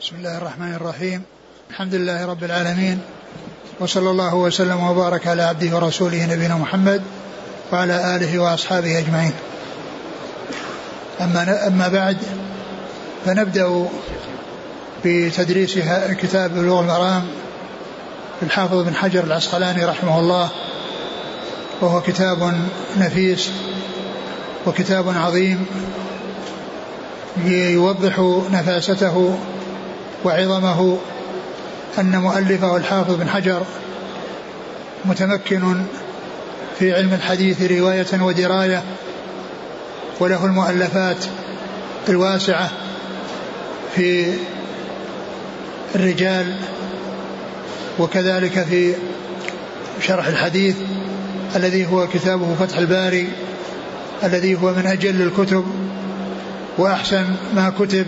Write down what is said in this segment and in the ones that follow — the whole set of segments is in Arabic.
بسم الله الرحمن الرحيم. الحمد لله رب العالمين. وصلى الله وسلم وبارك على عبده ورسوله نبينا محمد وعلى آله وأصحابه أجمعين. أما أما بعد فنبدأ بتدريس كتاب بلوغ المرام للحافظ بن حجر العسقلاني رحمه الله. وهو كتاب نفيس وكتاب عظيم يوضح نفاسته وعظمه أن مؤلفه الحافظ بن حجر متمكن في علم الحديث رواية ودراية وله المؤلفات الواسعة في الرجال وكذلك في شرح الحديث الذي هو كتابه فتح الباري الذي هو من أجل الكتب وأحسن ما كتب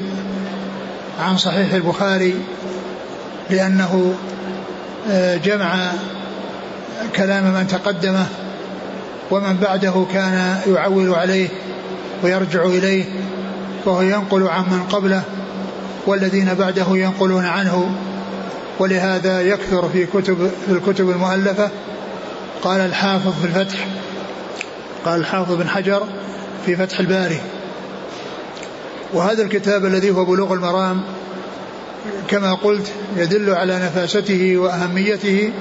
عن صحيح البخاري لأنه آه، جمع كلام من تقدمه ومن بعده كان يعول عليه ويرجع إليه وهو ينقل عن من قبله والذين بعده ينقلون عنه. ولهذا يكثر في كتب في الكتب المؤلفة. قال الحافظ في الفتح قال الحافظ بن حجر في فتح الباري. وهذا الكتاب الذي هو بلوغ المرام كما قلت يدل على نفاسته وأهميته.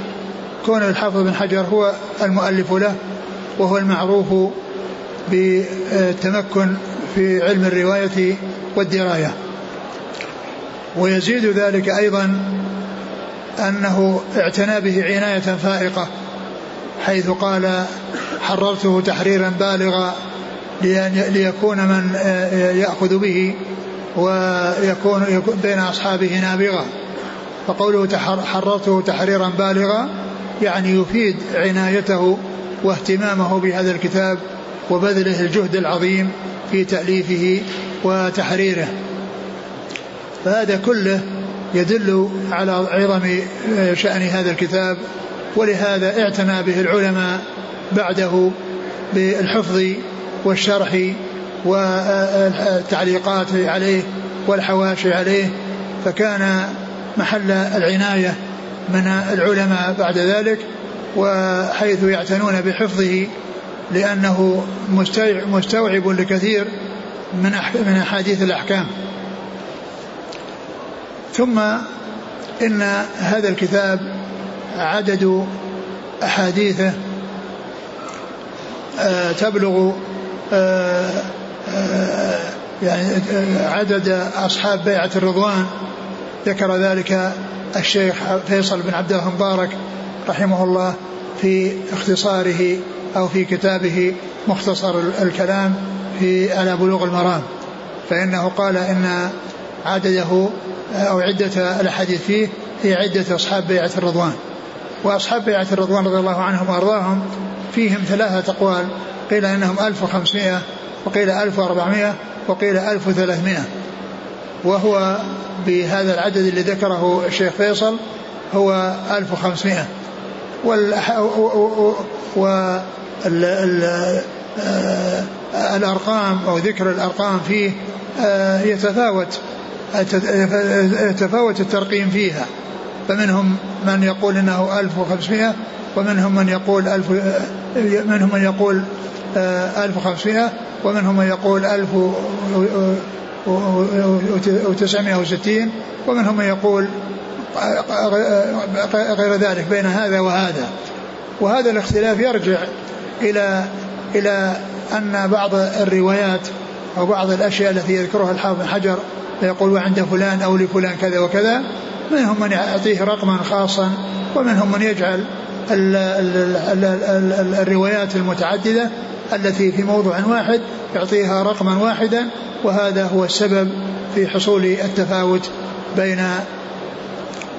كون الحافظ بن حجر هو المؤلف له وهو المعروف بالتمكن في علم الرواية والدراية. ويزيد ذلك أيضا أنه اعتنى به عناية فائقة حيث قال حررته تحريرا بالغا ليكون من آه، يأخذ به ويكون بين أصحابه نابغا فقوله حررته تحريرا بالغا يعني يفيد عنايته واهتمامه بهذا الكتاب وبذله الجهد العظيم في تأليفه وتحريره. فهذا كله يدل على عظم آه، شأن هذا الكتاب ولهذا اعتنى به العلماء بعده بالحفظ والشرح والتعليقات عليه والحواشي عليه فكان محل العناية من العلماء بعد ذلك وحيث يعتنون بحفظه لأنه مستوعب لكثير من من أحاديث الأحكام. ثم إن هذا الكتاب عدد أحاديثه آه، تبلغ يعني عدد أصحاب بيعة الرضوان. ذكر ذلك الشيخ فيصل بن عبد الله مبارك رحمه الله في اختصاره أو في كتابه مختصر الكلام في على بلوغ المرام. فإنه قال إن عدده أو عدة الأحاديث فيه هي عدة أصحاب بيعة الرضوان. وأصحاب بيعة الرضوان رضي الله عنهم وأرضاهم فيهم ثلاثة أقوال. قيل إنهم 1500 وقيل 1400 وقيل 1300 وهو بهذا العدد اللي ذكره الشيخ فيصل هو 1500 والأح... و الأرقام أو ذكر الأرقام فيه آه، يتفاوت يتفاوت الترقيم فيها. فمنهم من يقول إنه 1500 ومنهم من يقول 1000 منهم من يقول 1500 ومنهم من يقول 1960 ومنهم من يقول غير ذلك بين هذا وهذا. وهذا الاختلاف يرجع إلى إلى أن بعض الروايات أو بعض الأشياء التي يذكرها الحافظ بن حجر فيقول وعند فلان أو لفلان كذا وكذا منهم من يعطيه رقما خاصا ومنهم من يجعل الروايات المتعددة التي في موضوع واحد يعطيها رقما واحدا وهذا هو السبب في حصول التفاوت بين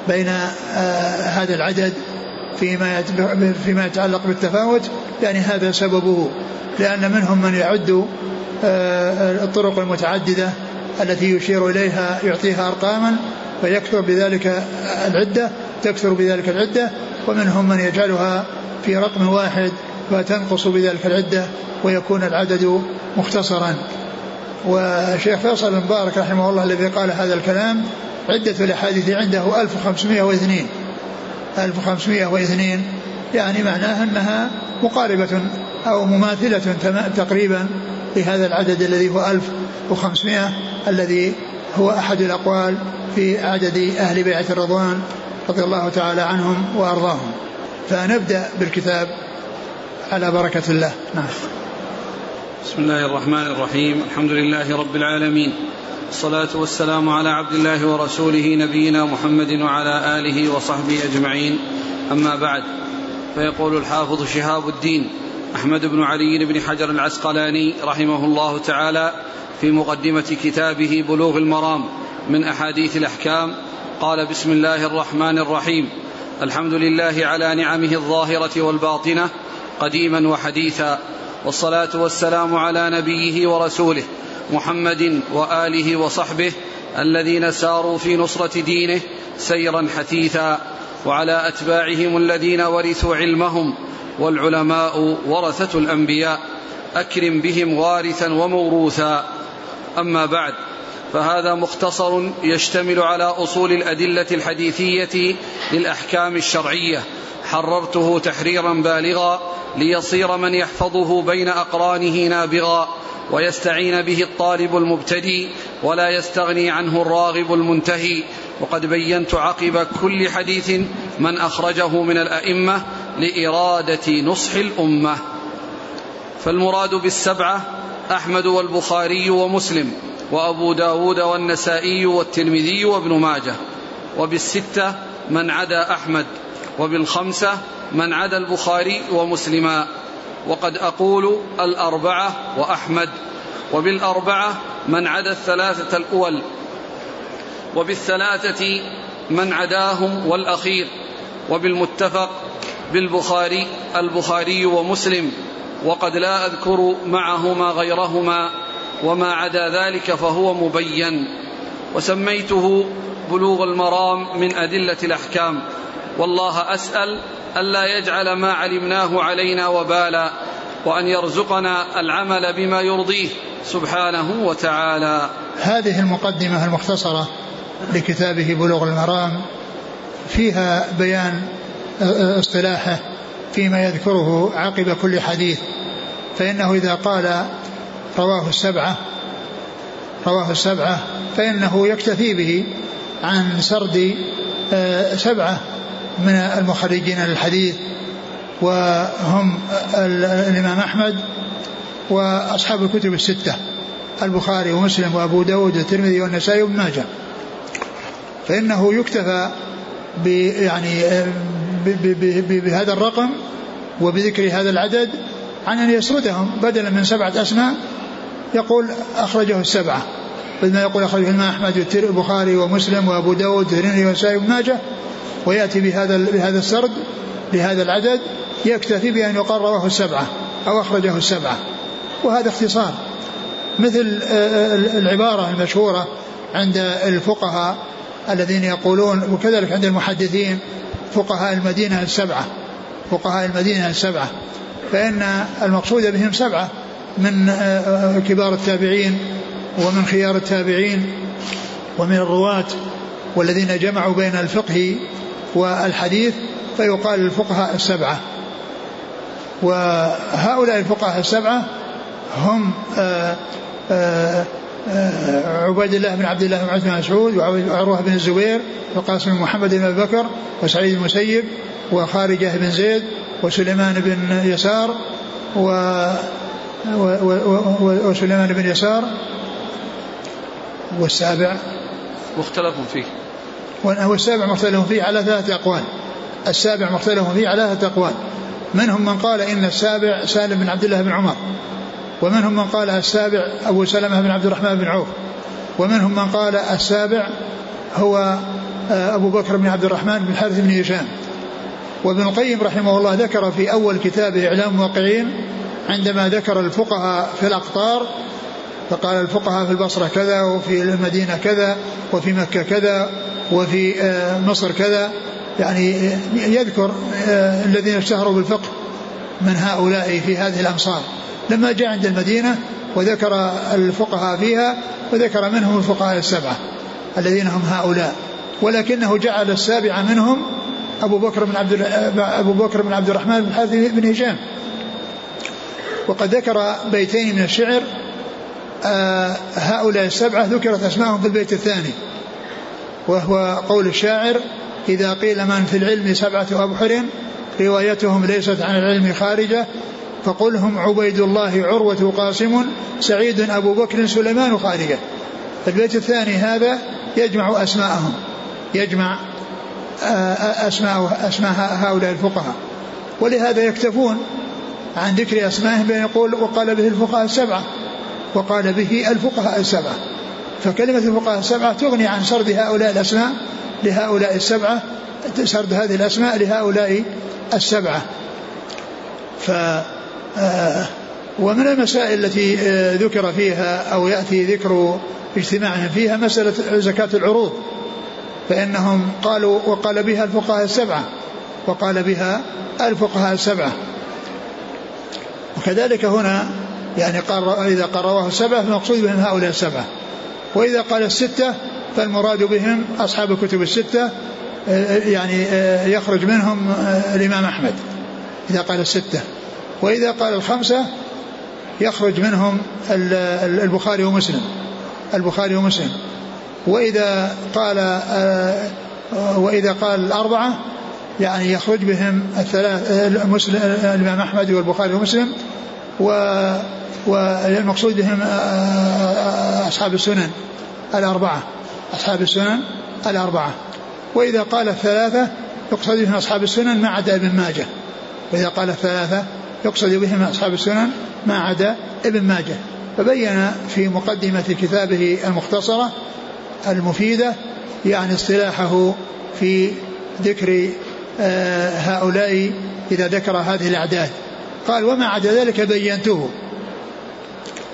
بين آه هذا العدد فيما فيما يتعلق بالتفاوت يعني هذا سببه لأن منهم من يعد آه الطرق المتعددة التي يشير إليها يعطيها أرقاما فيكثر بذلك العدة تكثر بذلك العدة ومنهم من يجعلها في رقم واحد فتنقص بذلك العدة ويكون العدد مختصرا. والشيخ فيصل المبارك رحمه الله الذي قال هذا الكلام عدة الأحاديث عنده 1502 1502 يعني معناها أنها مقاربة أو مماثلة تقريبا لهذا العدد الذي هو 1500 الذي هو أحد الأقوال في عدد أهل بيعة الرضوان رضي الله تعالى عنهم وأرضاهم. فنبدأ بالكتاب على بركة الله. نعم. بسم الله الرحمن الرحيم. الحمد لله رب العالمين. والصلاة والسلام على عبد الله ورسوله نبينا محمد وعلى آله وصحبه أجمعين. أما بعد فيقول الحافظ شهاب الدين أحمد بن علي بن حجر العسقلاني رحمه الله تعالى في مقدمة كتابه بلوغ المرام من أحاديث الأحكام قال بسم الله الرحمن الرحيم. الحمد لله على نعمه الظاهرة والباطنة قديما وحديثا والصلاة والسلام على نبيه ورسوله محمد وآله وصحبه الذين ساروا في نصرة دينه سيرا حثيثا وعلى أتباعهم الذين ورثوا علمهم والعلماء ورثة الأنبياء أكرم بهم وارثا وموروثا. أما بعد فهذا مختصر يشتمل على أصول الأدلة الحديثية للأحكام الشرعية. حررته تحريرا بالغا ليصير من يحفظه بين أقرانه نابغا ويستعين به الطالب المبتدي ولا يستغني عنه الراغب المنتهي. وقد بينت عقب كل حديث من أخرجه من الأئمة لإرادة نصح الأمة. فالمراد بالسبعة أحمد والبخاري ومسلم وأبو داود والنسائي والترمذي وابن ماجه. وبالستة من عدا أحمد وبالخمسة من عدا البخاري ومسلما. وقد أقول الأربعة وأحمد وبالأربعة من عدا الثلاثة الأول. وبالثلاثة من عداهم والأخير. وبالمتفق بالبخاري البخاري ومسلم. وقد لا أذكر معهما غيرهما وما عدا ذلك فهو مبين. وسميته بلوغ المرام من أدلة الأحكام. والله أسأل ألا يجعل ما علمناه علينا وبالا وأن يرزقنا العمل بما يرضيه سبحانه وتعالى. هذه المقدمة المختصرة لكتابه بلوغ المرام فيها بيان اصطلاحه. فيما يذكره عقب كل حديث فإنه إذا قال رواه السبعة رواه السبعة فإنه يكتفي به عن سرد آه، سبعة من المخرجين للحديث وهم الإمام أحمد وأصحاب الكتب الستة البخاري ومسلم وأبو داود والترمذي والنسائي وابن ماجه. فإنه يكتفى يعني بهذا الرقم وبذكر هذا العدد عن أن يسردهم بدلا من سبعة أسماء يقول أخرجه السبعة. بدل ما يقول أخرجه الإمام أحمد والبخاري ومسلم وأبو داود والترمذي والنسائي وابن ماجه ويأتي بهذا بهذا السرد لهذا العدد يكتفي بأن يقال رواه السبعة أو أخرجه السبعة. وهذا اختصار. مثل آه، آه، العبارة المشهورة عند الفقهاء الذين يقولون وكذلك عند المحدثين فقهاء المدينة السبعة. فقهاء المدينة السبعة فإن المقصود بهم سبعة من آه، كبار التابعين ومن خيار التابعين ومن الرواة والذين جمعوا بين الفقه والحديث فيقال الفقهاء السبعة. وهؤلاء الفقهاء السبعة هم آآ آه، آآ آه، عبيد الله بن عبد الله بن عثمان بن مسعود وعروة بن الزبير وقاسم بن محمد بن أبي بكر وسعيد المسيب وخارجة بن زيد وسليمان بن يسار و وسليمان بن يسار والسابع. مختلف فيه. والسابع مختلف فيه على ثلاثة أقوال. السابع مختلف فيه على ثلاثة أقوال. منهم من قال إن السابع سالم بن عبد الله بن عمر. ومنهم من قال السابع أبو سلمة بن عبد الرحمن بن عوف. ومنهم من قال السابع هو آه، أبو بكر بن عبد الرحمن بن الحارث بن هشام. وابن القيم رحمه الله ذكر في أول كتابه إعلام الموقعين عندما ذكر الفقهاء في الأقطار فقال الفقهاء في البصرة كذا وفي المدينة كذا وفي مكة كذا وفي آه، مصر كذا. يعني يذكر آه، الذين اشتهروا بالفقه من هؤلاء في هذه الأمصار. لما جاء عند المدينة وذكر الفقهاء فيها وذكر منهم الفقهاء السبعة الذين هم هؤلاء. ولكنه جعل السابع منهم أبو بكر بن عبد أبو بكر بن عبد الرحمن بن الحارث بن هشام. وقد ذكر بيتين من الشعر آه هؤلاء السبعة ذكرت أسمائهم في البيت الثاني وهو قول الشاعر إذا قيل من في العلم سبعة أبحر روايتهم ليست عن العلم خارجة فقل هم عبيد الله عروة قاسم سعيد أبو بكر سليمان خارجة البيت الثاني هذا يجمع أسماءهم يجمع آه، أسماء أسماء هؤلاء الفقهاء. ولهذا يكتفون عن ذكر أسمائهم بأن يقول وقال به الفقهاء السبعة وقال به الفقهاء السبعة. فكلمة الفقهاء السبعة تغني عن سرد هؤلاء الأسماء لهؤلاء السبعة سرد هذه الأسماء لهؤلاء السبعة. ف آه، ومن المسائل التي آه، ذكر فيها أو يأتي ذكر اجتماعهم فيها مسألة زكاة العروض فإنهم قالوا وقال بها الفقهاء السبعة وقال بها الفقهاء السبعة. وكذلك هنا يعني قال إذا قال رواه السبعة فالمقصود بهم هؤلاء السبعة. وإذا قال الستة فالمراد بهم أصحاب الكتب الستة يعني يخرج منهم الإمام أحمد إذا قال الستة. وإذا قال الخمسة يخرج منهم البخاري ومسلم. البخاري ومسلم. وإذا قال وإذا قال الأربعة يعني يخرج بهم الثلاث الإمام أحمد والبخاري ومسلم والمقصود بهم أصحاب السنن الأربعة. أصحاب السنن الأربعة. وإذا قال الثلاثة يقصد بهم أصحاب السنن ما عدا ابن ماجه. وإذا قال الثلاثة يقصد بهم أصحاب السنن ما عدا ابن ماجه. فبين في مقدمة كتابه المختصرة المفيدة يعني اصطلاحه في ذكر آه، هؤلاء إذا ذكر هذه الأعداد. قال وما عدا ذلك بينته.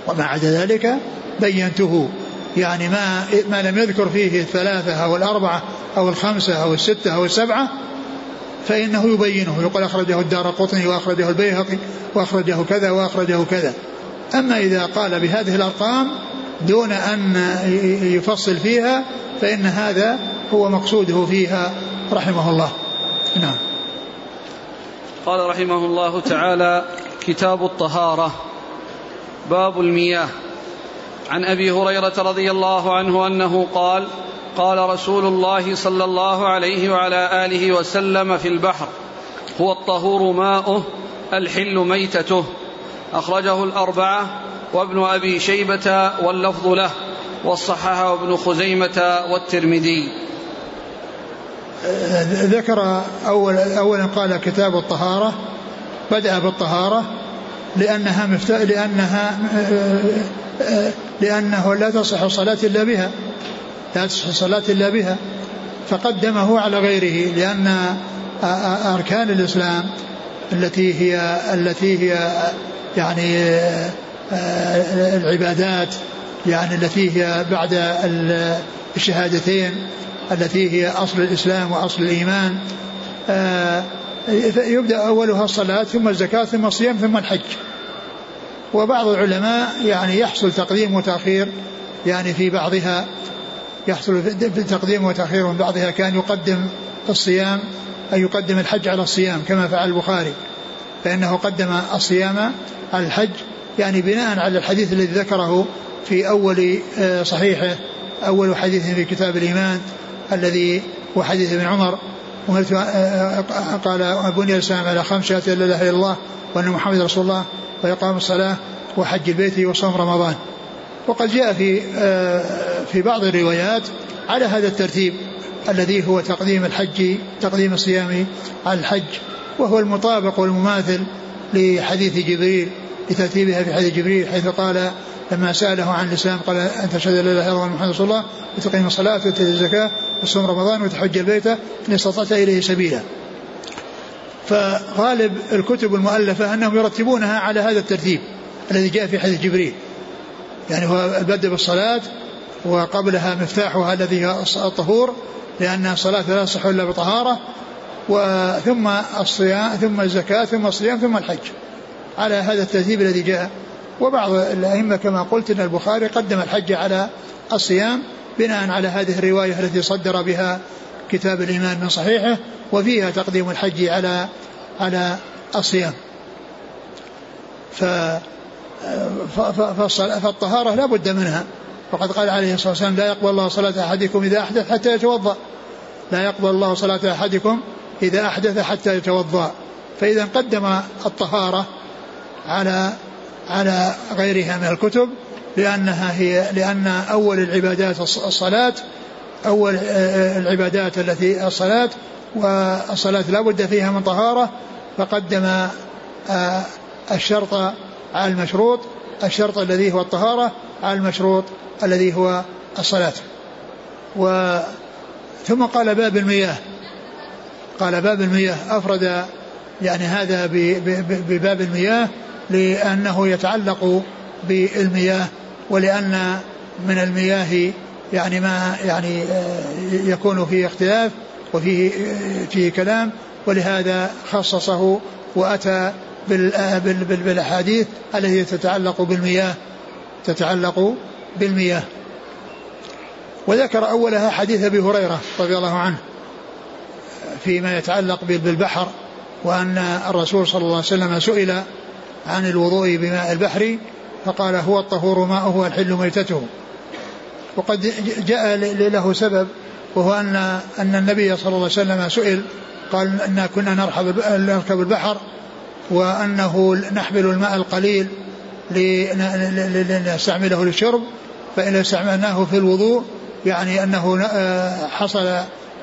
وما عدا ذلك بينته. يعني ما ما لم يذكر فيه الثلاثة أو الأربعة أو الخمسة أو الستة أو السبعة فإنه يبينه يقول أخرجه الدار قطني وأخرجه البيهقي وأخرجه كذا وأخرجه كذا. أما إذا قال بهذه الأرقام دون أن يفصل فيها فإن هذا هو مقصوده فيها رحمه الله. نعم. قال رحمه الله تعالى كتاب الطهارة باب المياه. عن أبي هريرة رضي الله عنه أنه قال قال رسول الله صلى الله عليه وعلى آله وسلم في البحر هو الطهور ماؤه الحل ميتته. أخرجه الأربعة وابن أبي شيبة واللفظ له وصححه ابن خزيمة والترمذي. ذكر أول أولا قال كتاب الطهارة بدأ بالطهارة لأنها مفتاح لأنها لأنه لا تصح الصلاة إلا بها. لا تصح الصلاة إلا بها فقدمه على غيره لأن أركان الإسلام التي هي التي هي يعني العبادات يعني التي هي بعد الشهادتين التي هي أصل الإسلام وأصل الإيمان يبدأ أولها الصلاة ثم الزكاة ثم الصيام ثم الحج. وبعض العلماء يعني يحصل تقديم وتأخير يعني في بعضها يحصل في تقديم وتأخير من بعضها كأن يقدم الصيام أي يقدم الحج على الصيام كما فعل البخاري. فإنه قدم الصيام على الحج يعني بناء على الحديث الذي ذكره في أول آه، صحيحه أول حديث في كتاب الإيمان الذي هو حديث ابن عمر. آه، آه، قال بني الإسلام على خمس شهادة لا إله إلا الله وأن محمد رسول الله وإقام الصلاة وحج البيت وصوم رمضان. وقد جاء في آه، في بعض الروايات على هذا الترتيب الذي هو تقديم الحج تقديم الصيام على الحج وهو المطابق والمماثل لحديث جبريل لترتيبها في حديث جبريل حيث قال لما سأله عن الإسلام قال أن تشهد لا إله إلا الله محمد رسول الله وتقيم الصلاة وتؤتي الزكاة وتصوم رمضان وتحج البيت إن استطعت إليه سبيلا. فغالب الكتب المؤلفة أنهم يرتبونها على هذا الترتيب الذي جاء في حديث جبريل. يعني هو البدء بالصلاة وقبلها مفتاحها الذي هو الطهور لأن الصلاة لا تصح إلا بطهارة وثم الصيام ثم الزكاة ثم الصيام ثم الحج. على هذا الترتيب الذي جاء. وبعض الأئمة كما قلت أن البخاري قدم الحج على الصيام بناء على هذه الرواية التي صدر بها كتاب الإيمان من صحيحه وفيها تقديم الحج على على الصيام. ف فالطهارة لا بد منها. وقد قال عليه الصلاة والسلام لا يقبل الله صلاة أحدكم إذا أحدث حتى يتوضأ. لا يقبل الله صلاة أحدكم إذا أحدث حتى يتوضأ. فإذا قدم الطهارة على على غيرها من الكتب لأنها هي لأن أول العبادات الصلاة أول العبادات التي الصلاة والصلاة لا بد فيها من طهارة فقدم آه، الشرط على المشروط الشرط الذي هو الطهارة على المشروط الذي هو الصلاة. و ثم قال باب المياه. قال باب المياه. أفرد يعني هذا بباب المياه لأنه يتعلق بالمياه ولأن من المياه يعني ما يعني آه، يكون فيه اختلاف وفيه فيه كلام ولهذا خصصه وأتى بالأحاديث التي تتعلق بالمياه تتعلق بالمياه. وذكر أولها حديث أبي هريرة رضي الله عنه فيما يتعلق بالبحر وأن الرسول صلى الله عليه وسلم سئل عن الوضوء بماء البحر فقال هو الطهور ماؤه والحل ميتته. وقد جاء له سبب وهو أن أن النبي صلى الله عليه وسلم سئل قال أن كنا نركب البحر وأنه نحمل الماء القليل لنستعمله للشرب فإن استعملناه في الوضوء يعني أنه آه، حصل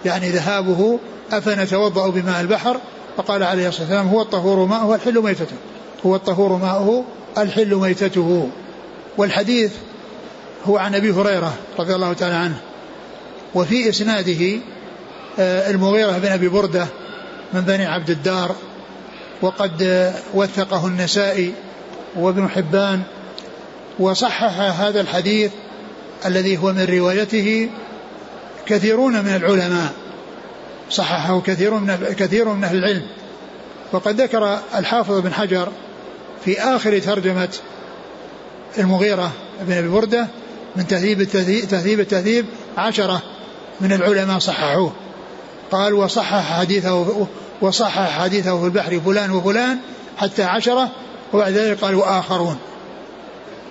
يعني ذهابه أفنتوضأ بماء البحر فقال عليه الصلاة والسلام هو الطهور ماءه الحل ميتته. هو الطهور ماءه الحل ميتته. والحديث هو عن أبي هريرة رضي الله تعالى عنه وفي إسناده آه، المغيرة بن أبي بردة من بني عبد الدار وقد وثقه النسائي وابن حبان وصحح هذا الحديث الذي هو من روايته كثيرون من العلماء. صححه كثير من كثير من أهل العلم. وقد ذكر الحافظ بن حجر في آخر ترجمة المغيرة بن أبي بردة من تهذيب التهذيب, تهذيب التهذيب عشرة من العلماء صححوه. قال وصحح حديثه وصحح حديثه في البحر فلان وفلان حتى عشرة وبعد ذلك قال وآخرون.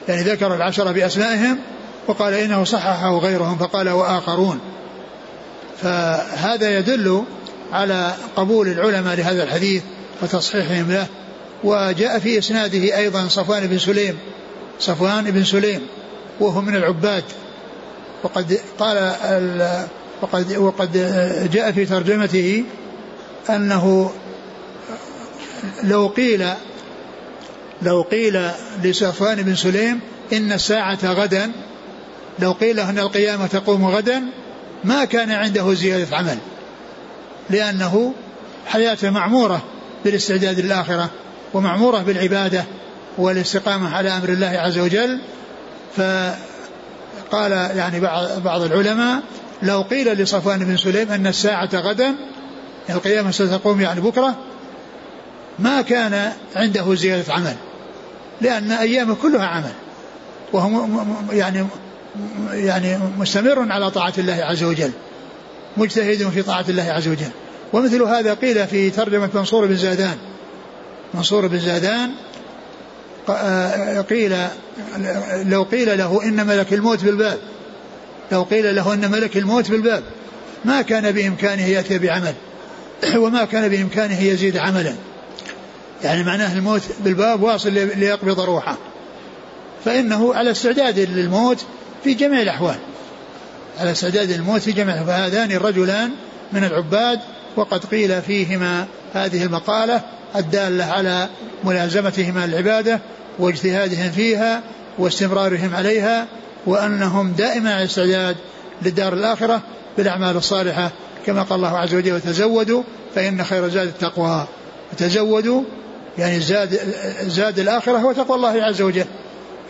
يعني ذكر العشرة بأسمائهم وقال إنه صححه غيرهم فقال وآخرون. فهذا يدل على قبول العلماء لهذا الحديث وتصحيحهم له. وجاء في إسناده أيضا صفوان بن سليم صفوان بن سليم وهو من العباد. وقد قال وقد وقد جاء في ترجمته أنه لو قيل لو قيل لصفوان بن سليم إن الساعة غدا لو قيل أن القيامة تقوم غدا ما كان عنده زيادة عمل لأنه حياته معمورة بالاستعداد للآخرة ومعمورة بالعبادة والاستقامة على أمر الله عز وجل. فقال يعني بعض العلماء لو قيل لصفوان بن سليم أن الساعة غدا القيامة ستقوم يعني بكرة ما كان عنده زيادة عمل لأن أيامه كلها عمل وهو يعني يعني مستمر على طاعة الله عز وجل مجتهد في طاعة الله عز وجل. ومثل هذا قيل في ترجمة منصور بن زادان. منصور بن زادان قيل لو قيل له إن ملك الموت بالباب لو قيل له إن ملك الموت بالباب ما كان بإمكانه يأتي بعمل. وما كان بإمكانه يزيد عملا. يعني معناه الموت بالباب واصل ليقبض روحه. فإنه على استعداد للموت في جميع الأحوال. على استعداد الموت في جميع فهذان الرجلان من العباد وقد قيل فيهما هذه المقالة الدالة على ملازمتهما العبادة واجتهادهم فيها واستمرارهم عليها وأنهم دائما على استعداد للدار الآخرة بالأعمال الصالحة كما قال الله عز وجل وتزودوا فإن خير زاد التقوى. وتزودوا يعني زاد زاد الآخرة هو تقوى الله عز وجل.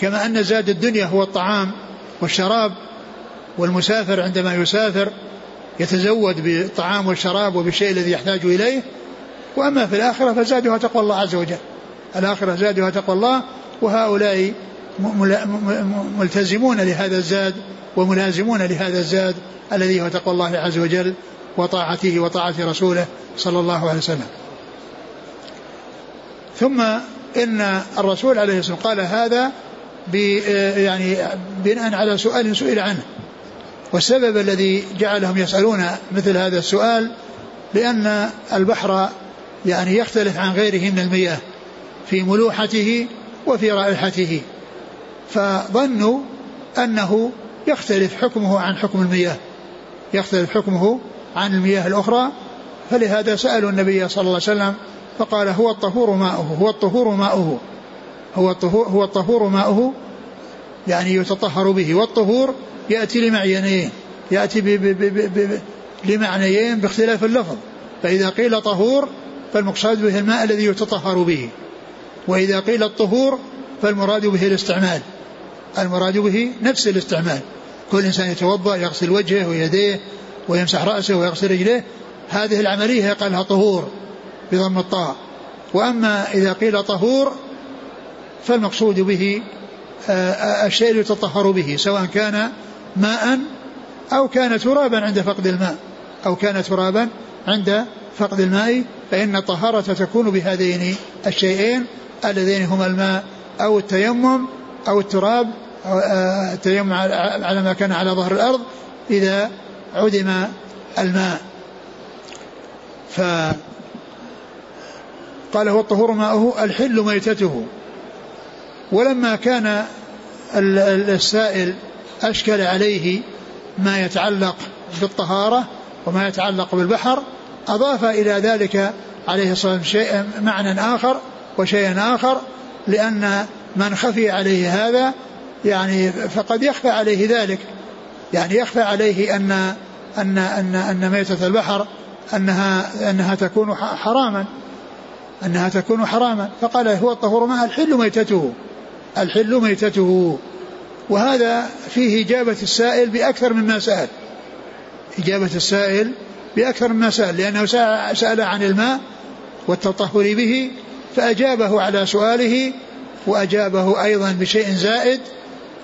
كما أن زاد الدنيا هو الطعام والشراب والمسافر عندما يسافر يتزود بالطعام والشراب وبالشيء الذي يحتاج إليه. وأما في الآخرة فزادها تقوى الله عز وجل. الآخرة زادها تقوى الله وهؤلاء ملتزمون لهذا الزاد وملازمون لهذا الزاد الذي هو تقوى الله عز وجل. وطاعته وطاعة رسوله صلى الله عليه وسلم. ثم إن الرسول عليه الصلاة والسلام قال هذا يعني بناء على سؤال سئل عنه. والسبب الذي جعلهم يسألون مثل هذا السؤال لأن البحر يعني يختلف عن غيره من المياه في ملوحته وفي رائحته. فظنوا أنه يختلف حكمه عن حكم المياه. يختلف حكمه عن المياه الأخرى فلهذا سألوا النبي صلى الله عليه وسلم فقال هو الطهور ماؤه هو الطهور ماؤه. هو الطهور, هو الطهور ماؤه يعني يتطهر به والطهور يأتي لمعنيين يأتي ب ب ب ب لمعنيين باختلاف اللفظ. فإذا قيل طهور فالمقصود به الماء الذي يتطهر به. وإذا قيل الطهور فالمراد به الاستعمال. المراد به نفس الاستعمال. كل إنسان يتوضأ يغسل وجهه ويديه ويمسح رأسه ويغسل رجليه هذه العملية يقال لها طهور بضم الطاء. وأما إذا قيل طهور فالمقصود به آه، آه، الشيء يتطهر به سواء كان ماء أو كان ترابا عند فقد الماء. أو كان ترابا عند فقد الماء فإن الطهارة تكون بهذين الشيئين اللذين هما الماء أو التيمم أو التراب أو آه، التيمم على ما كان على ظهر الأرض إذا عدم الماء. ف قال هو الطهور ماؤه الحل ميتته. ولما كان السائل أشكل عليه ما يتعلق بالطهارة وما يتعلق بالبحر أضاف إلى ذلك عليه الصلاة والسلام شيء معنى آخر وشيئا آخر لأن من خفي عليه هذا يعني فقد يخفى عليه ذلك. يعني يخفى عليه أن أن أن أن ميتة البحر أنها أنها تكون حراما. أنها تكون حراما. فقال هو الطهور ماء الحل ميتته. الحل ميتته. وهذا فيه إجابة السائل بأكثر مما سأل. إجابة السائل بأكثر مما سأل لأنه سأل عن الماء والتطهر به فأجابه على سؤاله وأجابه أيضا بشيء زائد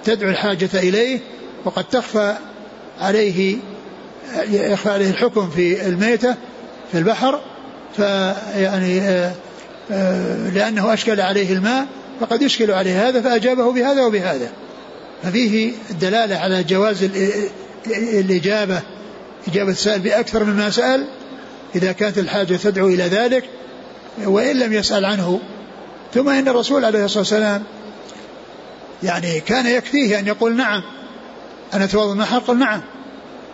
تدعو الحاجة إليه وقد تخفى عليه يخفى عليه الحكم في الميتة في البحر فيعني لأنه أشكل عليه الماء فقد يشكل عليه هذا فأجابه بهذا وبهذا. ففيه الدلالة على جواز الإجابة إجابة السائل بأكثر مما سأل إذا كانت الحاجة تدعو إلى ذلك وإن لم يسأل عنه. ثم إن الرسول عليه الصلاة والسلام يعني كان يكفيه أن يقول نعم أنا أتوضأ المحر قال نعم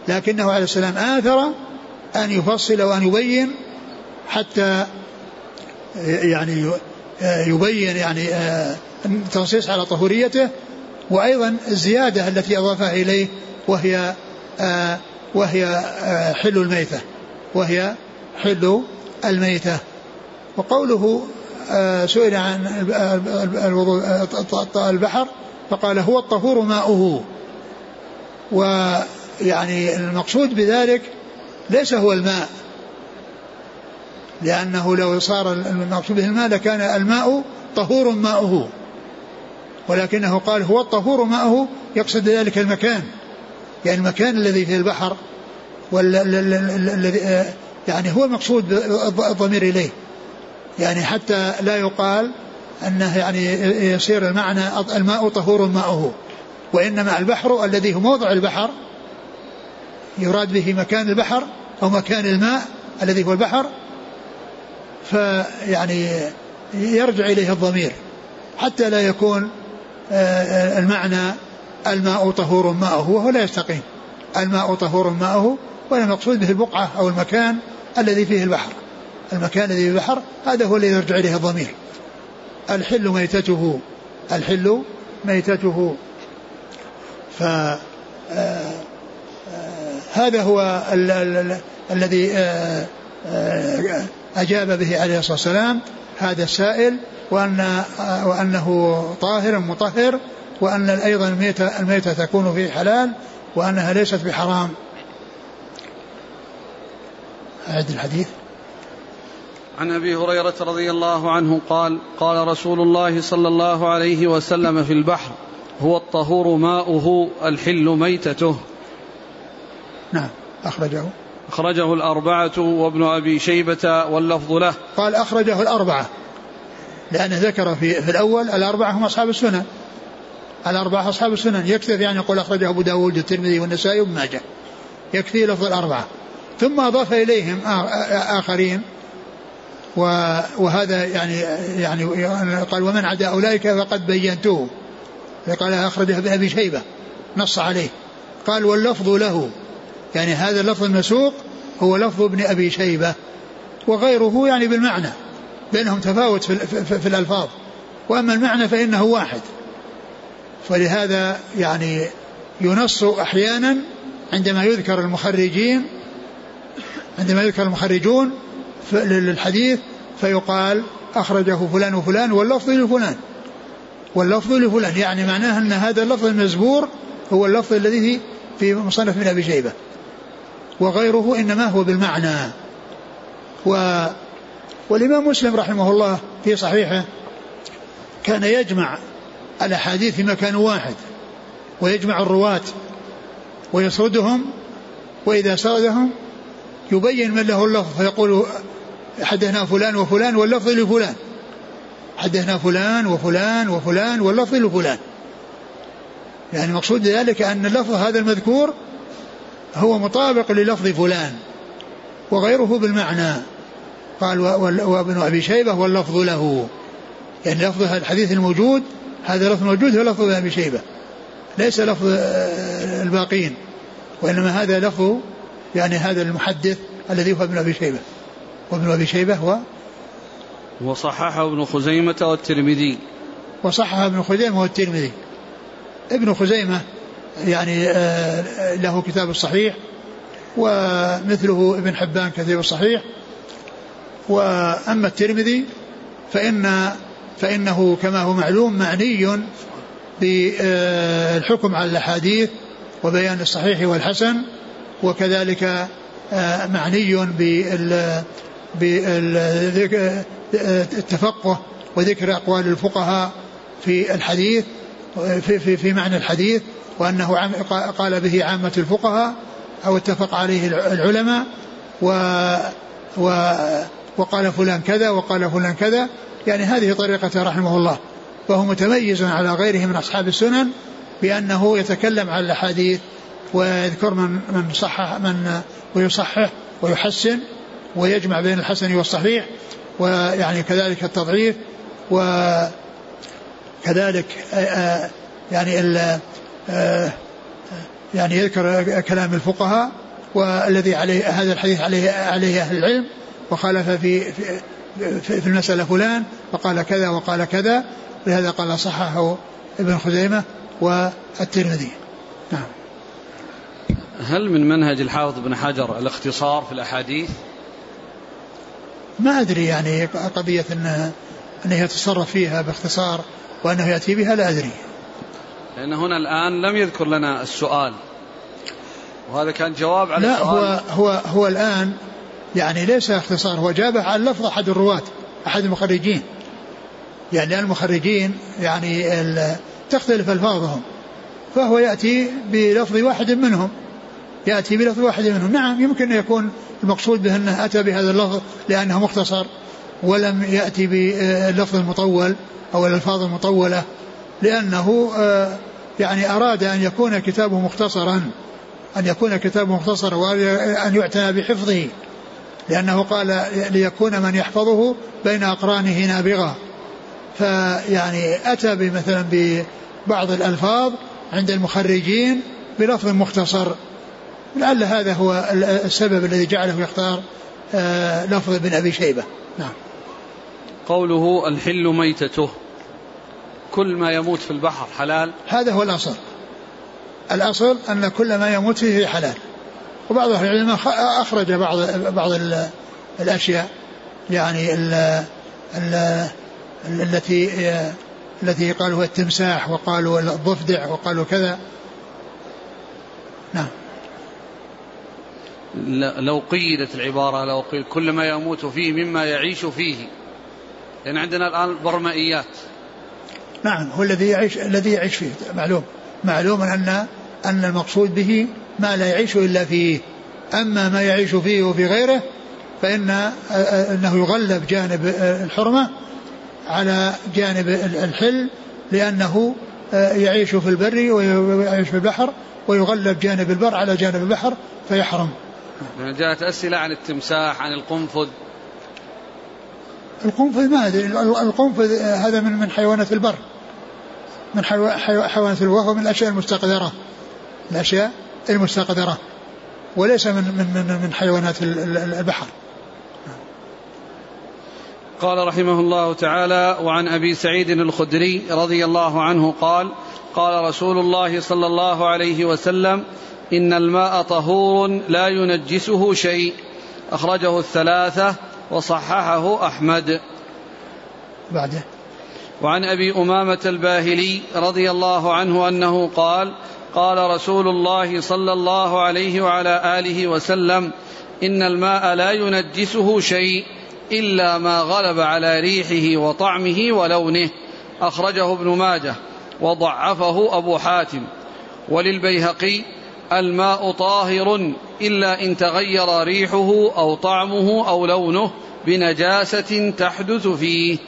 لكنه عليه السلام آثر أن يفصل وأن يبين حتى يعني يبين يعني التنصيص على طهوريته وأيضا الزيادة التي أضافها إليه وهي وهي حل الميتة وهي حل الميتة. وقوله سئل عن البحر فقال هو الطهور ماؤه. ويعني المقصود بذلك ليس هو الماء لأنه لو صار المقصود به الماء لكان الماء طهور ماؤه ولكنه قال هو الطهور ماؤه يقصد ذلك المكان يعني المكان الذي في البحر والذي يعني هو المقصود الضمير إليه يعني حتى لا يقال أنه يعني يصير المعنى الماء طهور ماؤه. وإنما البحر الذي هو موضع البحر يراد به مكان البحر أو مكان الماء الذي هو البحر فيعني يرجع إليه الضمير حتى لا يكون آه، المعنى الماء طهور ماؤه وهو لا يستقيم. الماء طهور ماؤه ولا مقصود به البقعة أو المكان الذي فيه البحر. المكان الذي فيه البحر هذا هو الذي يرجع إليه الضمير. الحل ميتته الحل ميتته ف آه، آه، هو الذي أجاب به عليه الصلاة والسلام. هذا السائل وأن وأنه طاهر مطهر وأن أيضا الميتة, الميتة تكون فيه حلال وأنها ليست بحرام. أعد الحديث. عن أبي هريرة رضي الله عنه قال قال رسول الله صلى الله عليه وسلم في البحر هو الطهور ماؤه الحل ميتته. نعم أخرجه. أخرجه الأربعة وابن أبي شيبة واللفظ له. قال أخرجه الأربعة. لأنه ذكر في, في الأول الأربعة هم أصحاب السنن. الأربعة أصحاب السنن. يكتفي أن يقول أخرجه أبو داود والترمذي والنسائي وابن ماجه. يكفي لفظ الأربعة. ثم أضاف إليهم آخرين. وهذا يعني يعني قال ومن عدا أولئك فقد بينته قال أخرجه ابن أبي شيبة نص عليه. قال واللفظ له يعني هذا اللفظ المسوق هو لفظ ابن أبي شيبة وغيره يعني بالمعنى بينهم تفاوت في, في, في الألفاظ. وأما المعنى فإنه واحد. فلهذا يعني ينص أحيانا عندما يذكر المخرجين عندما يذكر المخرجون للحديث فيقال أخرجه فلان وفلان واللفظ لفلان. واللفظ لفلان يعني معناه أن هذا اللفظ المزبور هو اللفظ الذي في مصنف من أبي شيبة. وغيره إنما هو بالمعنى. و والإمام مسلم رحمه الله في صحيحه كان يجمع الأحاديث في مكان واحد ويجمع الرواة ويسردهم وإذا سردهم يبين من له اللفظ فيقول حدثنا فلان وفلان واللفظ لفلان. حدثنا فلان وفلان وفلان واللفظ لفلان يعني المقصود ذلك أن اللفظ هذا المذكور هو مطابق للفظ فلان وغيره بالمعنى. قال وابن أبي شيبة واللفظ له. يعني لفظ الحديث الموجود هذا لفظ موجود هو لفظ أبي شيبة. ليس لفظ آه، الباقين. وإنما هذا لفظ يعني هذا المحدث الذي هو ابن أبي شيبة. وابن أبي شيبة هو وصححه ابن خزيمة والترمذي. وصححه ابن خزيمة والترمذي. ابن خزيمة يعني آه، له كتاب الصحيح ومثله ابن حبان كثير الصحيح وأما الترمذي فإن فإنه كما هو معلوم معني بالحكم على الأحاديث وبيان الصحيح والحسن وكذلك آه، معني بالتفقه وذكر أقوال الفقهاء في الحديث في, في, في معنى الحديث وأنه قال به عامة الفقهاء أو اتفق عليه العلماء و, و وقال فلان كذا وقال فلان كذا. يعني هذه طريقة رحمه الله. وهو متميز على غيره من أصحاب السنن بأنه يتكلم على الأحاديث ويذكر من من صحح من ويصحح ويحسن. ويجمع بين الحسن والصحيح ويعني كذلك التضعيف وكذلك يعني ال يعني يذكر كلام الفقهاء والذي عليه هذا الحديث عليه عليه أهل العلم وخالف في في, في المسألة فلان وقال كذا وقال كذا لهذا قال صححه ابن خزيمة والترمذي نعم هل من منهج الحافظ بن حجر الاختصار في الأحاديث؟ ما أدري يعني قضية انه انه يتصرف فيها باختصار وأنه يأتي بها لا أدري. لأن هنا الآن لم يذكر لنا السؤال. وهذا كان جواب على لا السؤال هو هو هو الآن يعني ليس اختصار هو جابه على لفظ أحد الرواة أحد المخرجين. يعني المخرجين يعني تختلف ألفاظهم. فهو يأتي بلفظ واحد منهم. يأتي بلفظ واحد منهم. نعم يمكن أن يكون المقصود به أنه أتى بهذا اللفظ لأنه مختصر ولم يأتي باللفظ المطول أو الألفاظ المطولة لأنه آه، يعني أراد أن يكون كتابه مختصرا أن يكون كتابه مختصرا وأن يعتنى بحفظه لأنه قال ليكون من يحفظه بين أقرانه نابغة. فيعني أتى مثلا ببعض الألفاظ عند المخرجين بلفظ مختصر. لعل هذا هو السبب الذي جعله يختار آه، لفظ ابن أبي شيبة. نعم. قوله الحل ميتته. كل ما يموت في البحر حلال؟ هذا هو الأصل. الأصل أن كل ما يموت فيه حلال. وبعض أهل العلم أخرج بعض بعض الأشياء يعني ال ال التي التي قالوا التمساح وقالوا الضفدع وقالوا كذا. نعم. لو قيدت العبارة لو قيل كل ما يموت فيه مما يعيش فيه. لأن عندنا الآن برمائيات. نعم هو الذي يعيش الذي يعيش فيه. معلوم. معلوم أن أن المقصود به ما لا يعيش إلا فيه. أما ما يعيش فيه وفي غيره فإن أنه يغلب جانب الحرمة على جانب الحل لأنه يعيش في البر ويعيش في البحر ويغلب جانب البر على جانب البحر فيحرم. جاءت أسئلة عن التمساح عن القنفذ. القنفذ ما أدري القنفذ هذا من من حيوانات البر. من حيوانات البر وهو من الأشياء المستقذرة. الأشياء المستقذرة. وليس من من من, من حيوانات البحر. قال رحمه الله تعالى وعن أبي سعيد الخدري رضي الله عنه قال قال رسول الله صلى الله عليه وسلم إن الماء طهور لا ينجسه شيء. أخرجه الثلاثة وصححه أحمد. بعده وعن أبي أمامة الباهلي رضي الله عنه أنه قال قال رسول الله صلى الله عليه وعلى آله وسلم إن الماء لا ينجسه شيء إلا ما غلب على ريحه وطعمه ولونه. أخرجه ابن ماجه وضعفه أبو حاتم. وللبيهقي الماء طاهر إلا إن تغير ريحه أو طعمه أو لونه بنجاسة تحدث فيه.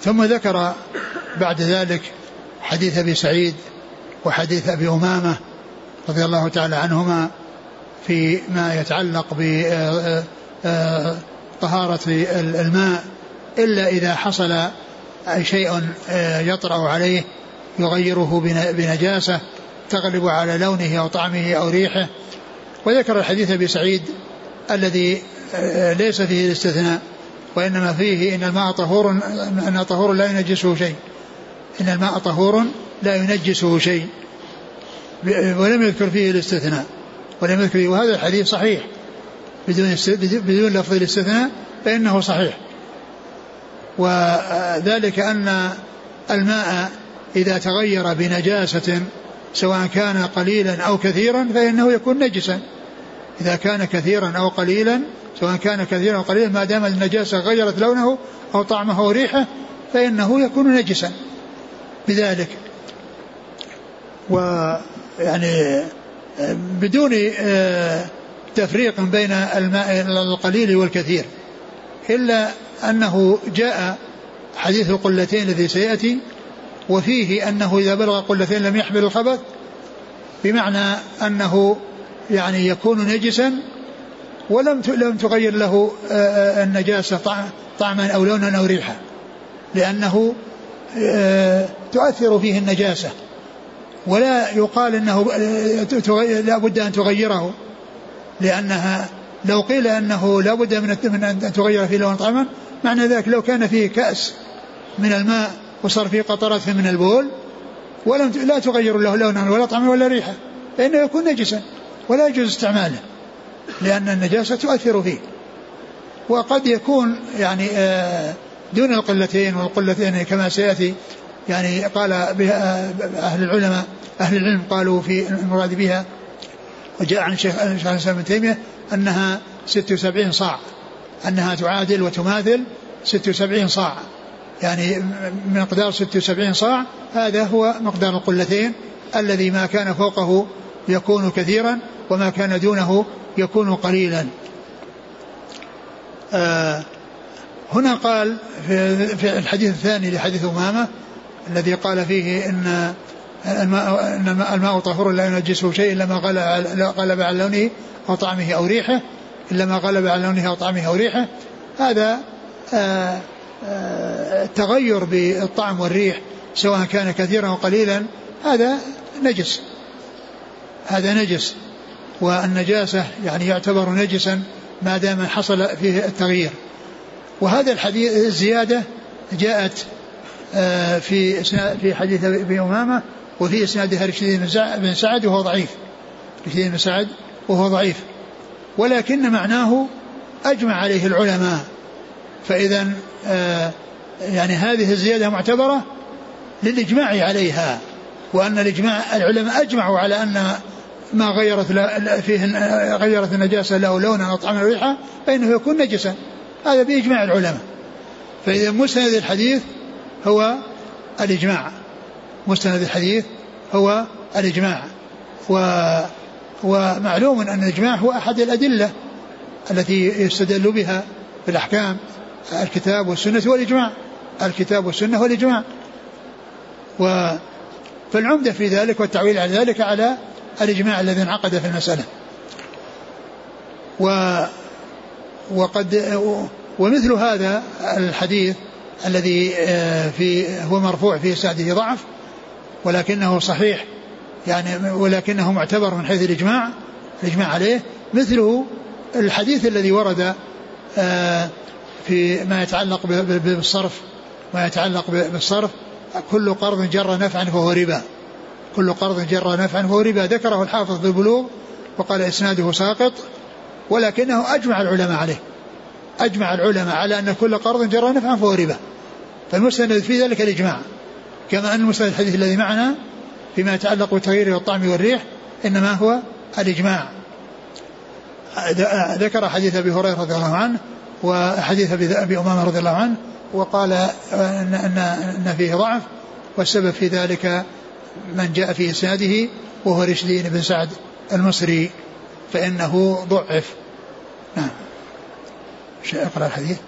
ثم ذكر بعد ذلك حديث أبي سعيد وحديث أبي أمامة رضي الله تعالى عنهما في ما يتعلق ب طهارة الماء إلا إذا حصل شيء يطرأ عليه يغيره بنجاسة تغلب على لونه أو طعمه أو ريحه. وذكر الحديث أبي سعيد الذي ليس فيه الاستثناء وإنما فيه إن الماء طهور أن طهور لا ينجسه شيء. إن الماء طهور لا ينجسه شيء. ولم يذكر فيه الاستثناء. ولم يذكر فيه. وهذا الحديث صحيح. بدون بدون لفظ الاستثناء فإنه صحيح. وذلك أن الماء إذا تغير بنجاسة سواء كان قليلا أو كثيرا فإنه يكون نجسا. إذا كان كثيرا أو قليلا سواء كان كثيرا أو قليلا ما دام النجاسة غيرت لونه أو طعمه أو ريحه فإنه يكون نجسا. بذلك. ويعني بدون آه، تفريق بين الماء القليل والكثير إلا أنه جاء حديث القلتين الذي سيأتي وفيه أنه إذا بلغ قلتين لم يحمل الخبث بمعنى أنه يعني يكون نجسا ولم لم تغير له النجاسة طعما أو لونا أو ريحا. لأنه تؤثر فيه النجاسة. ولا يقال أنه لا بد أن تغيره. لأنها لو قيل أنه لا بد من أن تغير فيه لون طعما معنى ذلك لو كان فيه كأس من الماء وصار فيه قطرات من البول ولم لا تغير له لونا ولا طعما ولا ريحة فإنه يكون نجسا ولا يجوز استعماله لأن النجاسة تؤثر فيه. وقد يكون يعني آه، دون القلتين والقلتين كما سيأتي يعني قال بها أهل العلماء أهل العلم قالوا في المراد بها وجاء عن شيخ الإسلام ابن تيمية أنها 76 صاع أنها تعادل وتماثل 76 صاع. يعني مقدار 76 صاع هذا هو مقدار القلتين الذي ما كان فوقه يكون كثيرا وما كان دونه يكون قليلا. آه هنا قال في الحديث الثاني لحديث أمامة الذي قال فيه إن الماء إن الماء طهور لا ينجسه شيء إلا ما غلب على لونه أو طعمه أو ريحه إلا ما غلب على لونه أو طعمه أو ريحه. هذا آه، التغير بالطعم والريح سواء كان كثيرا أو قليلا هذا نجس. هذا نجس. والنجاسة يعني يعتبر نجسا ما دام حصل فيه التغيير. وهذا الحديث الزيادة جاءت آه، في في حديث ابي أمامة وفي اسنادها رشيد بن سعد وهو ضعيف. رشيد بن سعد وهو ضعيف. ولكن معناه أجمع عليه العلماء. فإذا آه، يعني هذه الزيادة معتبرة للإجماع عليها وأن الإجماع العلماء أجمعوا على أن ما غيرت فيه غيرت النجاسة له لونا أو طعما ريحة فإنه يكون نجسا. هذا بإجماع العلماء. فإذا مسند الحديث هو الإجماع. مستند الحديث هو الإجماع. و ومعلوم أن الإجماع هو أحد الأدلة التي يستدل بها في الأحكام. الكتاب والسنة والإجماع. الكتاب والسنة والإجماع. و فالعمدة في ذلك والتعويل على ذلك على الإجماع الذي انعقد في المسألة. و وقد ومثل هذا الحديث الذي آه، في هو مرفوع في سعده ضعف ولكنه صحيح يعني ولكنه معتبر من حيث الإجماع الإجماع عليه مثله الحديث الذي ورد آه، في ما يتعلق بالصرف ما يتعلق بالصرف كل قرض جر نفعا فهو ربا. كل قرض جر نفعا فهو ربا. ذكره الحافظ في البلوغ وقال إسناده ساقط ولكنه أجمع العلماء عليه. أجمع العلماء على أن كل قرض جر نفعا فهو ربا. فالمستند في ذلك الإجماع. كما أن المستند الحديث الذي معنا فيما يتعلق بالتغيير والطعم والريح إنما هو الإجماع. ذكر حديث أبي هريرة رضي الله عنه وحديث أبي أمامة رضي الله عنه وقال أن, أن, أن فيه ضعف والسبب في ذلك من جاء في إسناده وهو رشدين بن سعد المصري فإنه ضعف. نعم. أقرأ الحديث.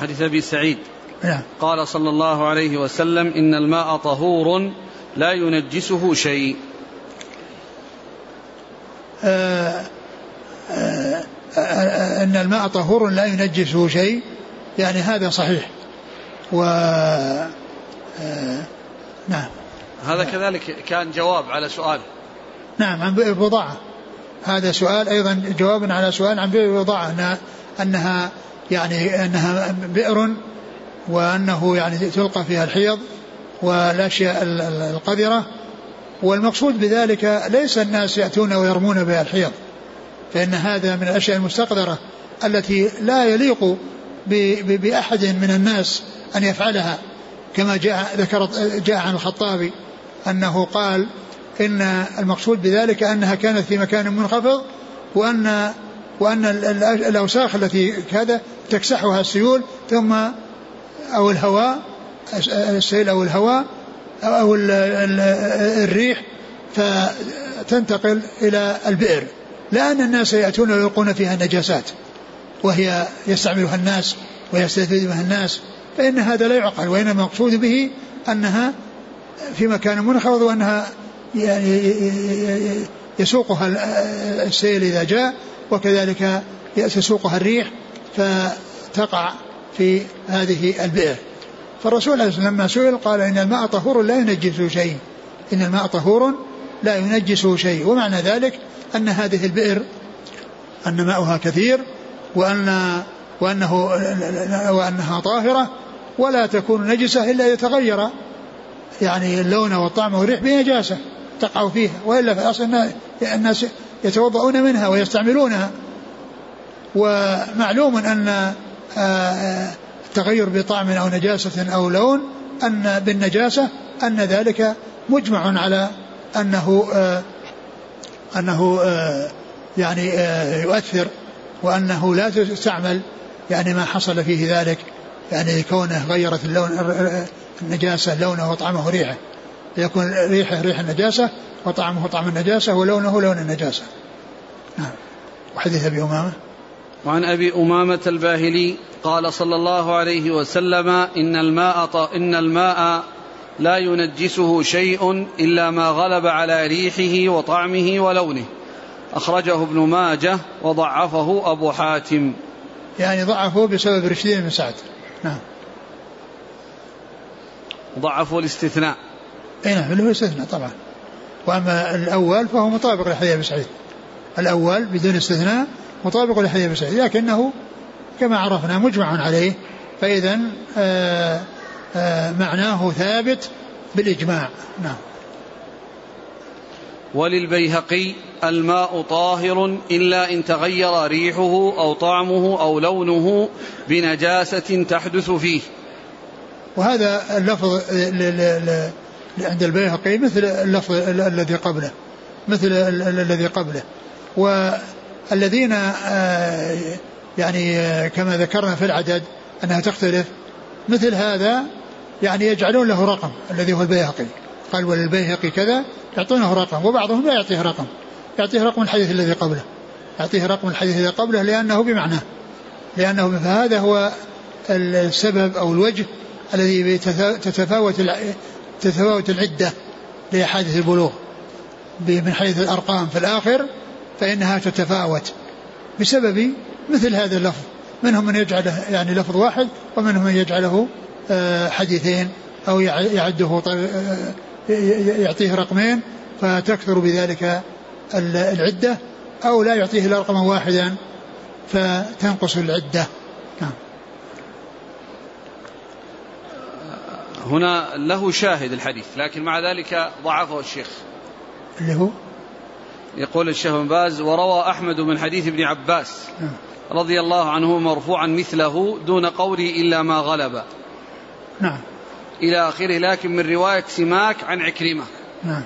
حديث أبي سعيد. نعم. قال صلى الله عليه وسلم إن الماء طهور لا ينجسه شيء. آه آه أن الماء طهور لا ينجسه شيء يعني هذا صحيح. و آه نعم. هذا كذلك كان جواب على سؤال. نعم عن بئر البضاعة. هذا سؤال أيضا جواب على سؤال عن بئر البضاعة أنها, أنها يعني أنها بئر وأنه يعني تلقى فيها الحيض والأشياء القذرة. والمقصود بذلك ليس الناس يأتون ويرمون بها الحيض. فإن هذا من الأشياء المستقذرة التي لا يليق بأحد من الناس أن يفعلها. كما جاء ذكر جاء عن الخطابي أنه قال إن المقصود بذلك أنها كانت في مكان منخفض وأن وأن الأوساخ التي كذا تكسحها السيول ثم أو الهواء السيل أو الهواء أو الريح فتنتقل إلى البئر. لأن الناس يأتون ويلقون فيها النجاسات وهي يستعملها الناس ويستفيد بها الناس فإن هذا لا يعقل وإنما المقصود به أنها في مكان منخفض وأنها يعني يسوقها السيل إذا جاء وكذلك تسوقها الريح فتقع في هذه البئر. فالرسول عليه الصلاة لما سئل قال إن الماء طهور لا ينجسه شيء إن الماء طهور لا ينجسه شيء ومعنى ذلك أن هذه البئر أن ماؤها كثير وأن وأنه وأنها طاهرة ولا تكون نجسة إلا إذا تغير يعني اللون والطعم والريح بنجاسة تقع فيها وإلا في الأصل الناس يتوضؤون منها ويستعملونها. ومعلوم أن التغير بطعم أو نجاسة أو لون أن بالنجاسة أن ذلك مجمع على أنه أنه يعني يؤثر وأنه لا تستعمل يعني ما حصل فيه ذلك يعني كونه غيرت اللون النجاسة لونه وطعمه ريحه. يكون ريحه ريح النجاسة وطعمه طعم النجاسة ولونه لون النجاسة. نعم. وحديث أبي أمامة. وعن أبي أمامة الباهلي قال صلى الله عليه وسلم إن الماء إن الماء لا ينجسه شيء إلا ما غلب على ريحه وطعمه ولونه. أخرجه ابن ماجه وضعفه أبو حاتم. يعني ضعفه بسبب رشدين بن سعد. نعم. ضعفوا الاستثناء. اي نعم اللي هو استثناء طبعا. وأما الأول فهو مطابق لحديث أبي سعيد. الأول بدون استثناء مطابق لحديث أبي سعيد لكنه كما عرفنا مجمع عليه فاذا آه، معناه ثابت بالإجماع. نعم. وللبيهقي الماء طاهر إلا إن تغير ريحه أو طعمه أو لونه بنجاسة تحدث فيه. وهذا اللفظ عند البيهقي مثل اللفظ الذي قبله. مثل الذي قبله. والذين آه، يعني آه، كما ذكرنا في العدد أنها تختلف. مثل هذا يعني يجعلون له رقم الذي هو البيهقي. قال وللبيهقي كذا يعطونه رقم وبعضهم لا يعطيه رقم. يعطيه رقم الحديث الذي قبله. يعطيه رقم الحديث الذي قبله لأنه بمعناه لأنه فهذا هو السبب أو الوجه الذي تتفاوت تتفاوت العدة لأحاديث البلوغ. من حيث الأرقام في الآخر فإنها تتفاوت. بسبب مثل هذا اللفظ منهم من يجعله يعني لفظ واحد ومنهم من يجعله حديثين أو يعده آه، يعطيه رقمين فتكثر بذلك العدة أو لا يعطيه إلا رقما واحدا فتنقص العدة. نعم. هنا له شاهد الحديث لكن مع ذلك ضعفه الشيخ. اللي هو؟ يقول الشيخ بن باز وروى أحمد من حديث ابن عباس نعم. رضي الله عنه مرفوعا مثله دون قولي إلا ما غلب. نعم. إلى آخره لكن من رواية سماك عن عكرمة. نعم.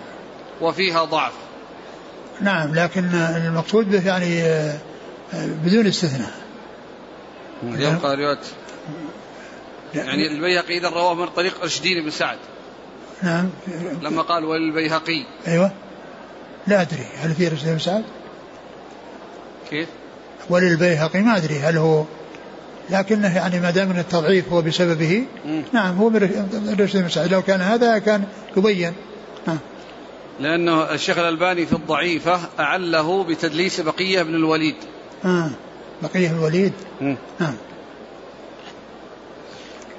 وفيها ضعف. نعم لكن المقصود به يعني آه، بدون استثناء. يبقى رواية يعني البيهقي إذا رواه من طريق رشدين بن سعد. نعم. لما قال وللبيهقي أيوة. لا أدري هل في رشدين بن سعد؟ كيف؟ وللبيهقي ما أدري هل هو لكنه يعني ما دام التضعيف هو بسببه نعم هو من رشد بن سعد لو كان هذا كان يبين. نعم لأنه الشيخ الألباني في الضعيفة أعله بتدليس بقية بن الوليد. آه بقية بن الوليد. نعم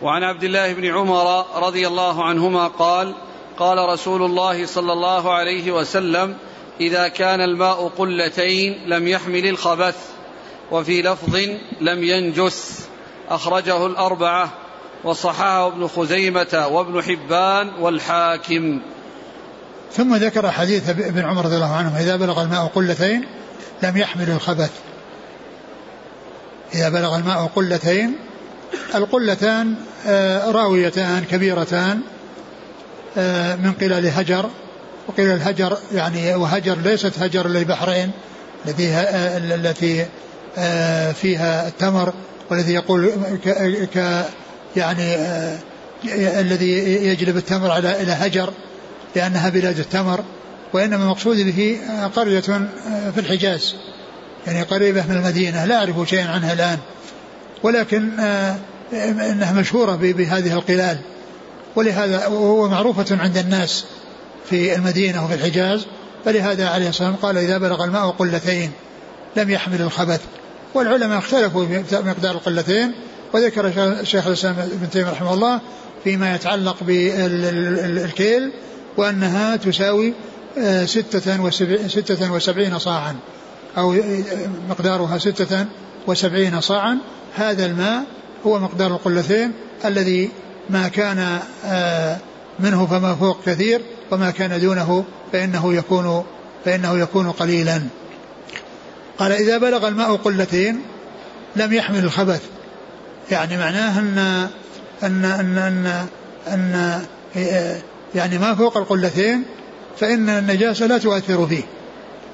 وعن عبد الله بن عمر رضي الله عنهما قال قال رسول الله صلى الله عليه وسلم إذا كان الماء قلتين لم يحمل الخبث. وفي لفظ لم ينجس أخرجه الأربعة وصححه ابن خزيمة وابن حبان والحاكم. ثم ذكر حديث ابن عمر رضي الله عنه إذا بلغ الماء قلتين لم يحمل الخبث. إذا بلغ الماء قلتين القلتان آه، راويتان كبيرتان آه، من قلال هجر. وقيل الهجر يعني وهجر ليست هجر البحرين التي آه، التي فيها التمر والذي يقول ك, ك يعني الذي يجلب التمر على إلى هجر لأنها بلاد التمر وإنما المقصود به قرية في الحجاز يعني قريبة من المدينة لا أعرف شيئا عنها الآن ولكن إنها مشهورة بهذه القلال ولهذا وهو معروفة عند الناس في المدينة وفي الحجاز فلهذا عليه الصلاة والسلام قال إذا بلغ الماء قلتين لم يحمل الخبث. والعلماء اختلفوا في مقدار القلتين وذكر الشيخ الإسلام ابن تيمية رحمه الله فيما يتعلق بالكيل وأنها تساوي آه، ستة, ستة وسبعين صاعا أو آه، مقدارها ستة وسبعين صاعا. هذا الماء هو مقدار القلتين الذي ما كان آه، منه فما فوق كثير وما كان دونه فإنه يكون فإنه يكون قليلا. قال إذا بلغ الماء قلتين لم يحمل الخبث. يعني معناه أن أن أن أن, أن يعني ما فوق القلتين فإن النجاسة لا تؤثر فيه.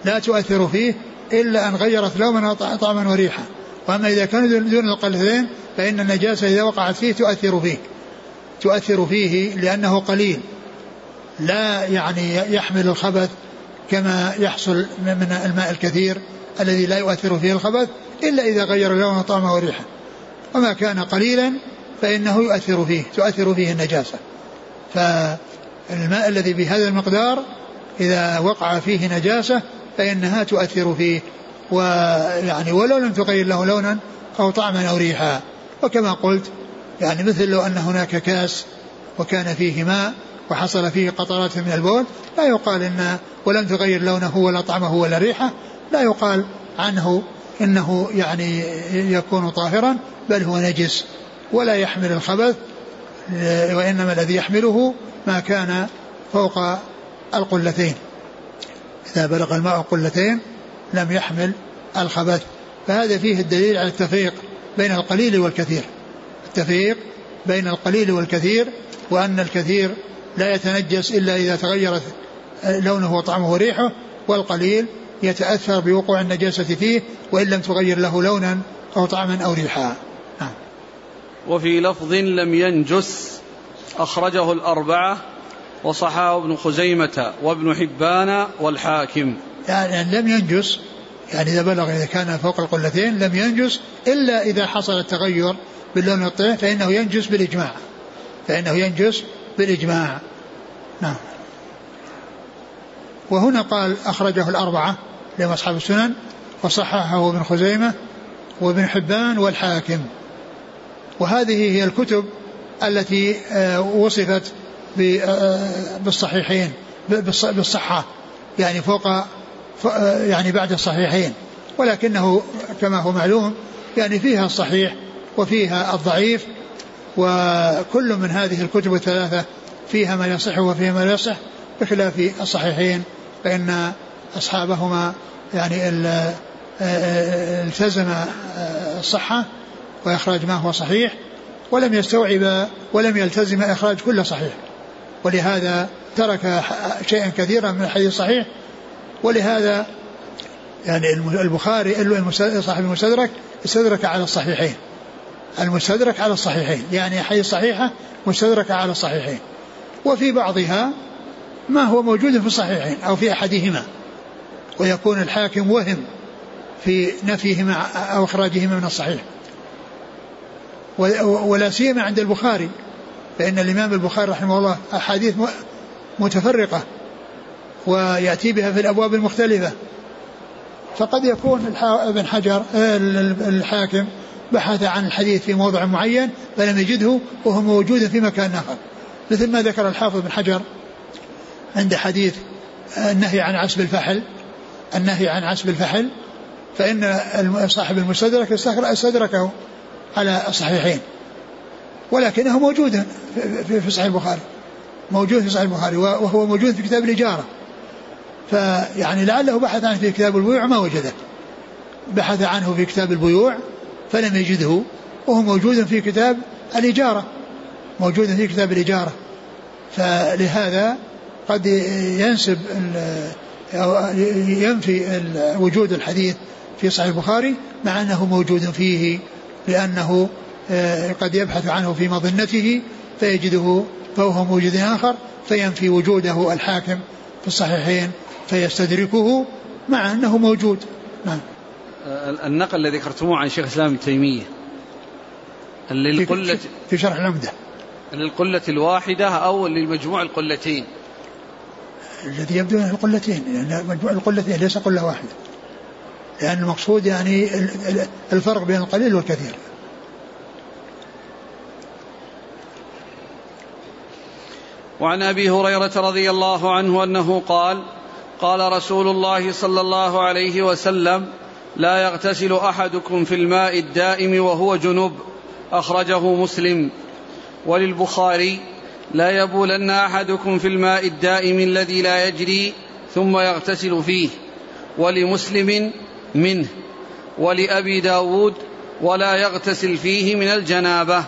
لا تؤثر فيه إلا أن غيرت لونا طعما وريحا. وأما إذا كان دون القلتين فإن النجاسة إذا وقعت فيه تؤثر فيه. تؤثر فيه لأنه قليل. لا يعني يحمل الخبث كما يحصل من الماء الكثير. الذي لا يؤثر فيه الخبث إلا إذا غير لونه طعمه وريحه. وما كان قليلا فإنه يؤثر فيه تؤثر فيه النجاسة. فالماء الذي بهذا المقدار إذا وقع فيه نجاسة فإنها تؤثر فيه. ويعني ولو لم تغير له لونا أو طعما أو ريحا. وكما قلت يعني مثل لو أن هناك كاس وكان فيه ماء وحصل فيه قطرات من البول لا يقال إن ولم تغير لونه ولا طعمه ولا ريحه لا يقال عنه إنه يعني يكون طاهرا بل هو نجس ولا يحمل الخبث وإنما الذي يحمله ما كان فوق القلتين. إذا بلغ الماء قلتين لم يحمل الخبث. فهذا فيه الدليل على التفريق بين القليل والكثير. التفريق بين القليل والكثير وأن الكثير لا يتنجس إلا إذا تغيرت لونه وطعمه وريحه والقليل يتأثر بوقوع النجاسة فيه وإن لم تغير له لونا أو طعما أو ريحا. نعم. وفي لفظ لم ينجس أخرجه الأربعة وصححه ابن خزيمة وابن حبان والحاكم. يعني لم ينجس يعني إذا بلغ إذا كان فوق القلتين لم ينجس إلا إذا حصل التغير باللون الطيف فإنه ينجس بالإجماع. فإنه ينجس بالإجماع. نعم. وهنا قال أخرجه الأربعة لهم أصحاب السنن وصححه ابن خزيمة وابن حبان والحاكم. وهذه هي الكتب التي آه، وصفت آه، بالصحيحين بالصحة يعني فوق آه، يعني بعد الصحيحين. ولكنه كما هو معلوم يعني فيها الصحيح وفيها الضعيف وكل من هذه الكتب الثلاثة فيها ما يصح وفيها ما لا يصح بخلاف الصحيحين فإن أصحابهما يعني التزم الصحة وإخراج ما هو صحيح ولم يستوعب ولم يلتزم إخراج كل صحيح. ولهذا ترك شيئا كثيرا من الحديث الصحيح. ولهذا يعني البخاري صاحب المستدرك استدرك على الصحيحين. المستدرك على الصحيحين. يعني حديث صحيحة مستدركة على الصحيحين. وفي بعضها ما هو موجود في الصحيحين أو في أحدهما. ويكون الحاكم وهم في نفيهما أو إخراجهما من الصحيح. ولا سيما عند البخاري فإن الإمام البخاري رحمه الله أحاديث متفرقة ويأتي بها في الأبواب المختلفة. فقد يكون ابن حجر الحاكم بحث عن الحديث في موضع معين فلم يجده وهو موجود في مكان آخر. مثل ما ذكر الحافظ بن حجر عند حديث النهي عن عسب الفحل النهي عن عسب الفحل فإن صاحب المستدرك استدركه على الصحيحين. ولكنه موجود في صحيح البخاري. موجود في صحيح البخاري وهو موجود في كتاب الإجارة. فيعني لعله بحث عنه في كتاب البيوع ما وجده. بحث عنه في كتاب البيوع فلم يجده وهو موجود في كتاب الإجارة. موجود في كتاب الإجارة. فلهذا قد ينسب ينفي وجود الحديث في صحيح البخاري مع أنه موجود فيه لأنه آه، قد يبحث عنه في مظنته فيجده فهو موجود آخر فينفي وجوده الحاكم في الصحيحين فيستدركه مع أنه موجود. نعم. النقل الذي ذكرتموه عن شيخ الإسلام ابن تيمية. للقلة في شرح العمدة. للقلة الواحدة أو للمجموع القلتين. الذي يبدو أنه القلتين لأن مجموع القلتين ليس قلة واحدة. لأن المقصود يعني الفرق بين القليل والكثير. وعن أبي هريرة رضي الله عنه أنه قال قال رسول الله صلى الله عليه وسلم لا يغتسل أحدكم في الماء الدائم وهو جنب أخرجه مسلم. وللبخاري لا يبولن أحدكم في الماء الدائم الذي لا يجري ثم يغتسل فيه ولمسلم منه ولأبي داود ولا يغتسل فيه من الجنابة.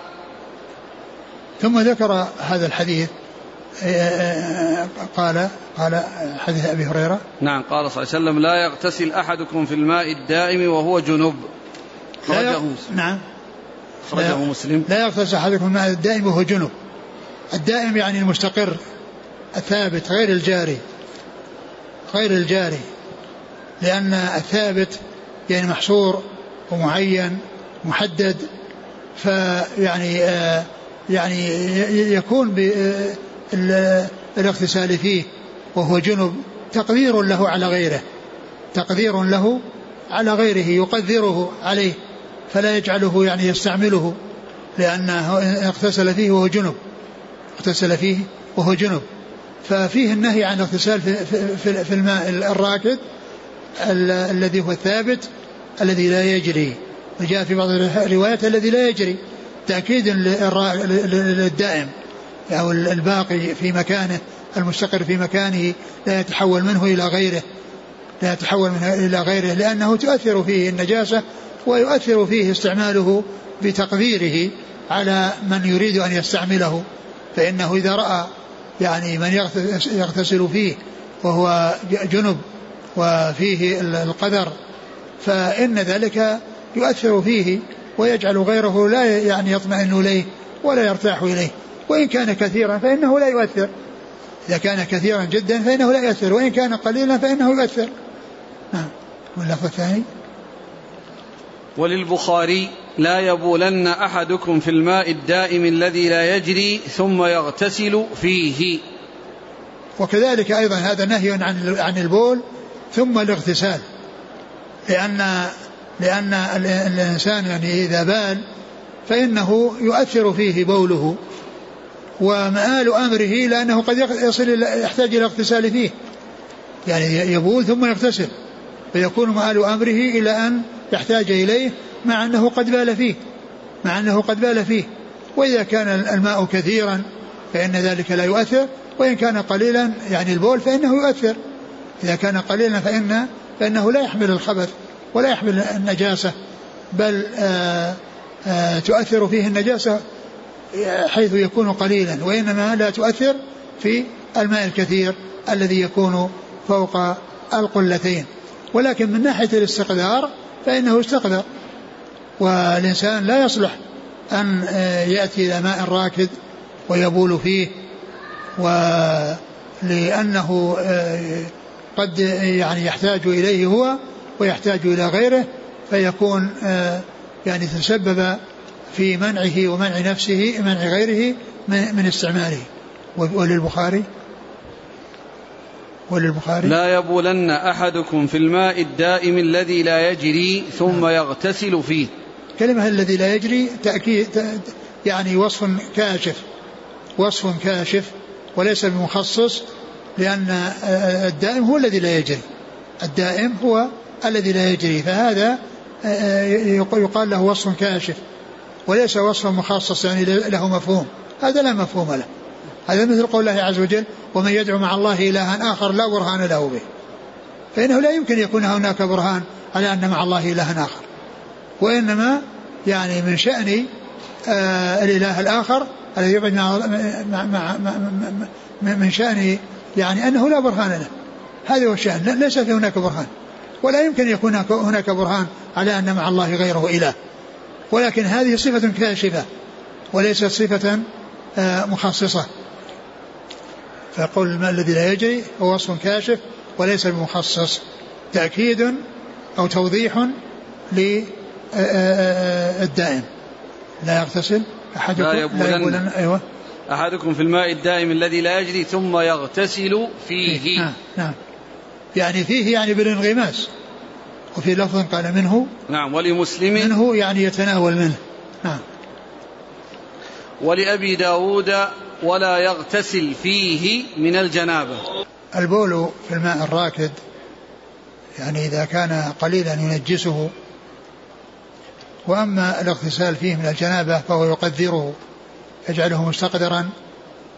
ثم ذكر هذا الحديث قال قال حديث أبي هريرة. نعم قال صلى الله عليه وسلم لا يغتسل أحدكم في الماء الدائم وهو جنب خرجه نعم. خرجه مسلم. لا يغتسل أحدكم في الماء الدائم وهو جنب الدائم يعني المستقر الثابت غير الجاري غير الجاري لأن الثابت يعني محصور ومعين محدد فيعني آه يعني يكون بالاغتسال فيه وهو جنب تقدير له على غيره تقدير له على غيره يقدره عليه فلا يجعله يعني يستعمله لأنه اغتسل فيه وهو جنب. اغتسل فيه وهو جنب ففيه النهي عن الاغتسال في, في الماء الراكد الذي هو الثابت الذي لا يجري. وجاء في بعض الروايات الذي لا يجري. تأكيد للدائم. أو الباقي في مكانه المستقر في مكانه لا يتحول منه إلى غيره. لا يتحول منه إلى غيره لأنه تؤثر فيه النجاسة ويؤثر فيه استعماله بتقديره على من يريد أن يستعمله. فإنه إذا رأى يعني من يغتسل فيه وهو جنب وفيه القدر فإن ذلك يؤثر فيه ويجعل غيره لا يعني يطمئن إليه ولا يرتاح إليه. وإن كان كثيرا فإنه لا يؤثر. إذا كان كثيرا جدا فإنه لا يؤثر وإن كان قليلا فإنه يؤثر. نعم. واللفظ الثاني؟ وللبخاري لا يبولن أحدكم في الماء الدائم الذي لا يجري ثم يغتسل فيه. وكذلك أيضا هذا نهي عن عن البول ثم الاغتسال. لأن لأن الإنسان يعني إذا بال فإنه يؤثر فيه بوله. ومآل أمره لأنه قد يصل يحتاج إلى اغتسال فيه. يعني يبول ثم يغتسل. فيكون مآل أمره إلى أن يحتاج إليه مع أنه قد بال فيه مع أنه قد بال فيه. وإذا كان الماء كثيرا فإن ذلك لا يؤثر وإن كان قليلا يعني البول فإنه يؤثر. إذا كان قليلا فإن فإنه لا يحمل الخبث ولا يحمل النجاسة بل آآ آه، آآ آه، تؤثر فيه النجاسة حيث يكون قليلا وإنما لا تؤثر في الماء الكثير الذي يكون فوق القلتين. ولكن من ناحية الاستقدار فإنه استقدر والإنسان لا يصلح أن آه، يأتي إلى ماء راكد ويبول فيه ولأنه آه، قد يعني يحتاج إليه هو ويحتاج إلى غيره فيكون آه، يعني تسبب في منعه ومنع نفسه منع غيره من استعماله. وللبخاري؟ وللبخاري؟ لا يبولن أحدكم في الماء الدائم الذي لا يجري ثم يغتسل فيه. كلمة الذي لا يجري تأكيد يعني وصف كاشف وصف كاشف وليس بمخصص لأن الدائم هو الذي لا يجري. الدائم هو الذي لا يجري. فهذا يقال له وصف كاشف وليس وصفا مخصص يعني له مفهوم. هذا لا مفهوم له. هذا مثل قول الله عز وجل ومن يدعو مع الله إلها آخر لا برهان له به. فإنه لا يمكن يكون هناك برهان على أن مع الله إلها آخر. وإنما يعني من شأن آه الإله الآخر الذي مع, مع, مع, مع من شأن يعني أنه لا برهان له. هذا هو الشأن ليس في هناك برهان. ولا يمكن يكون هناك برهان على أن مع الله غيره إله. ولكن هذه صفة كاشفة وليست صفة آه مخصصة. فيقول الماء الذي لا يجري هو وصف كاشف وليس بمخصص تأكيد أو توضيح الدائم لا يغتسل أحدكم؟ لا يبولن, أيوة. أحدكم في الماء الدائم الذي لا يجري ثم يغتسل فيه. نعم نعم. يعني فيه يعني بالانغماس. وفي لفظ قال منه. نعم ولمسلم. منه يعني يتناول منه. نعم. ولأبي داود ولا يغتسل فيه من الجنابة. البول في الماء الراكد يعني إذا كان قليلا ينجسه. وأما الاغتسال فيه من الجنابة فهو يقدره يجعله مستقدرا.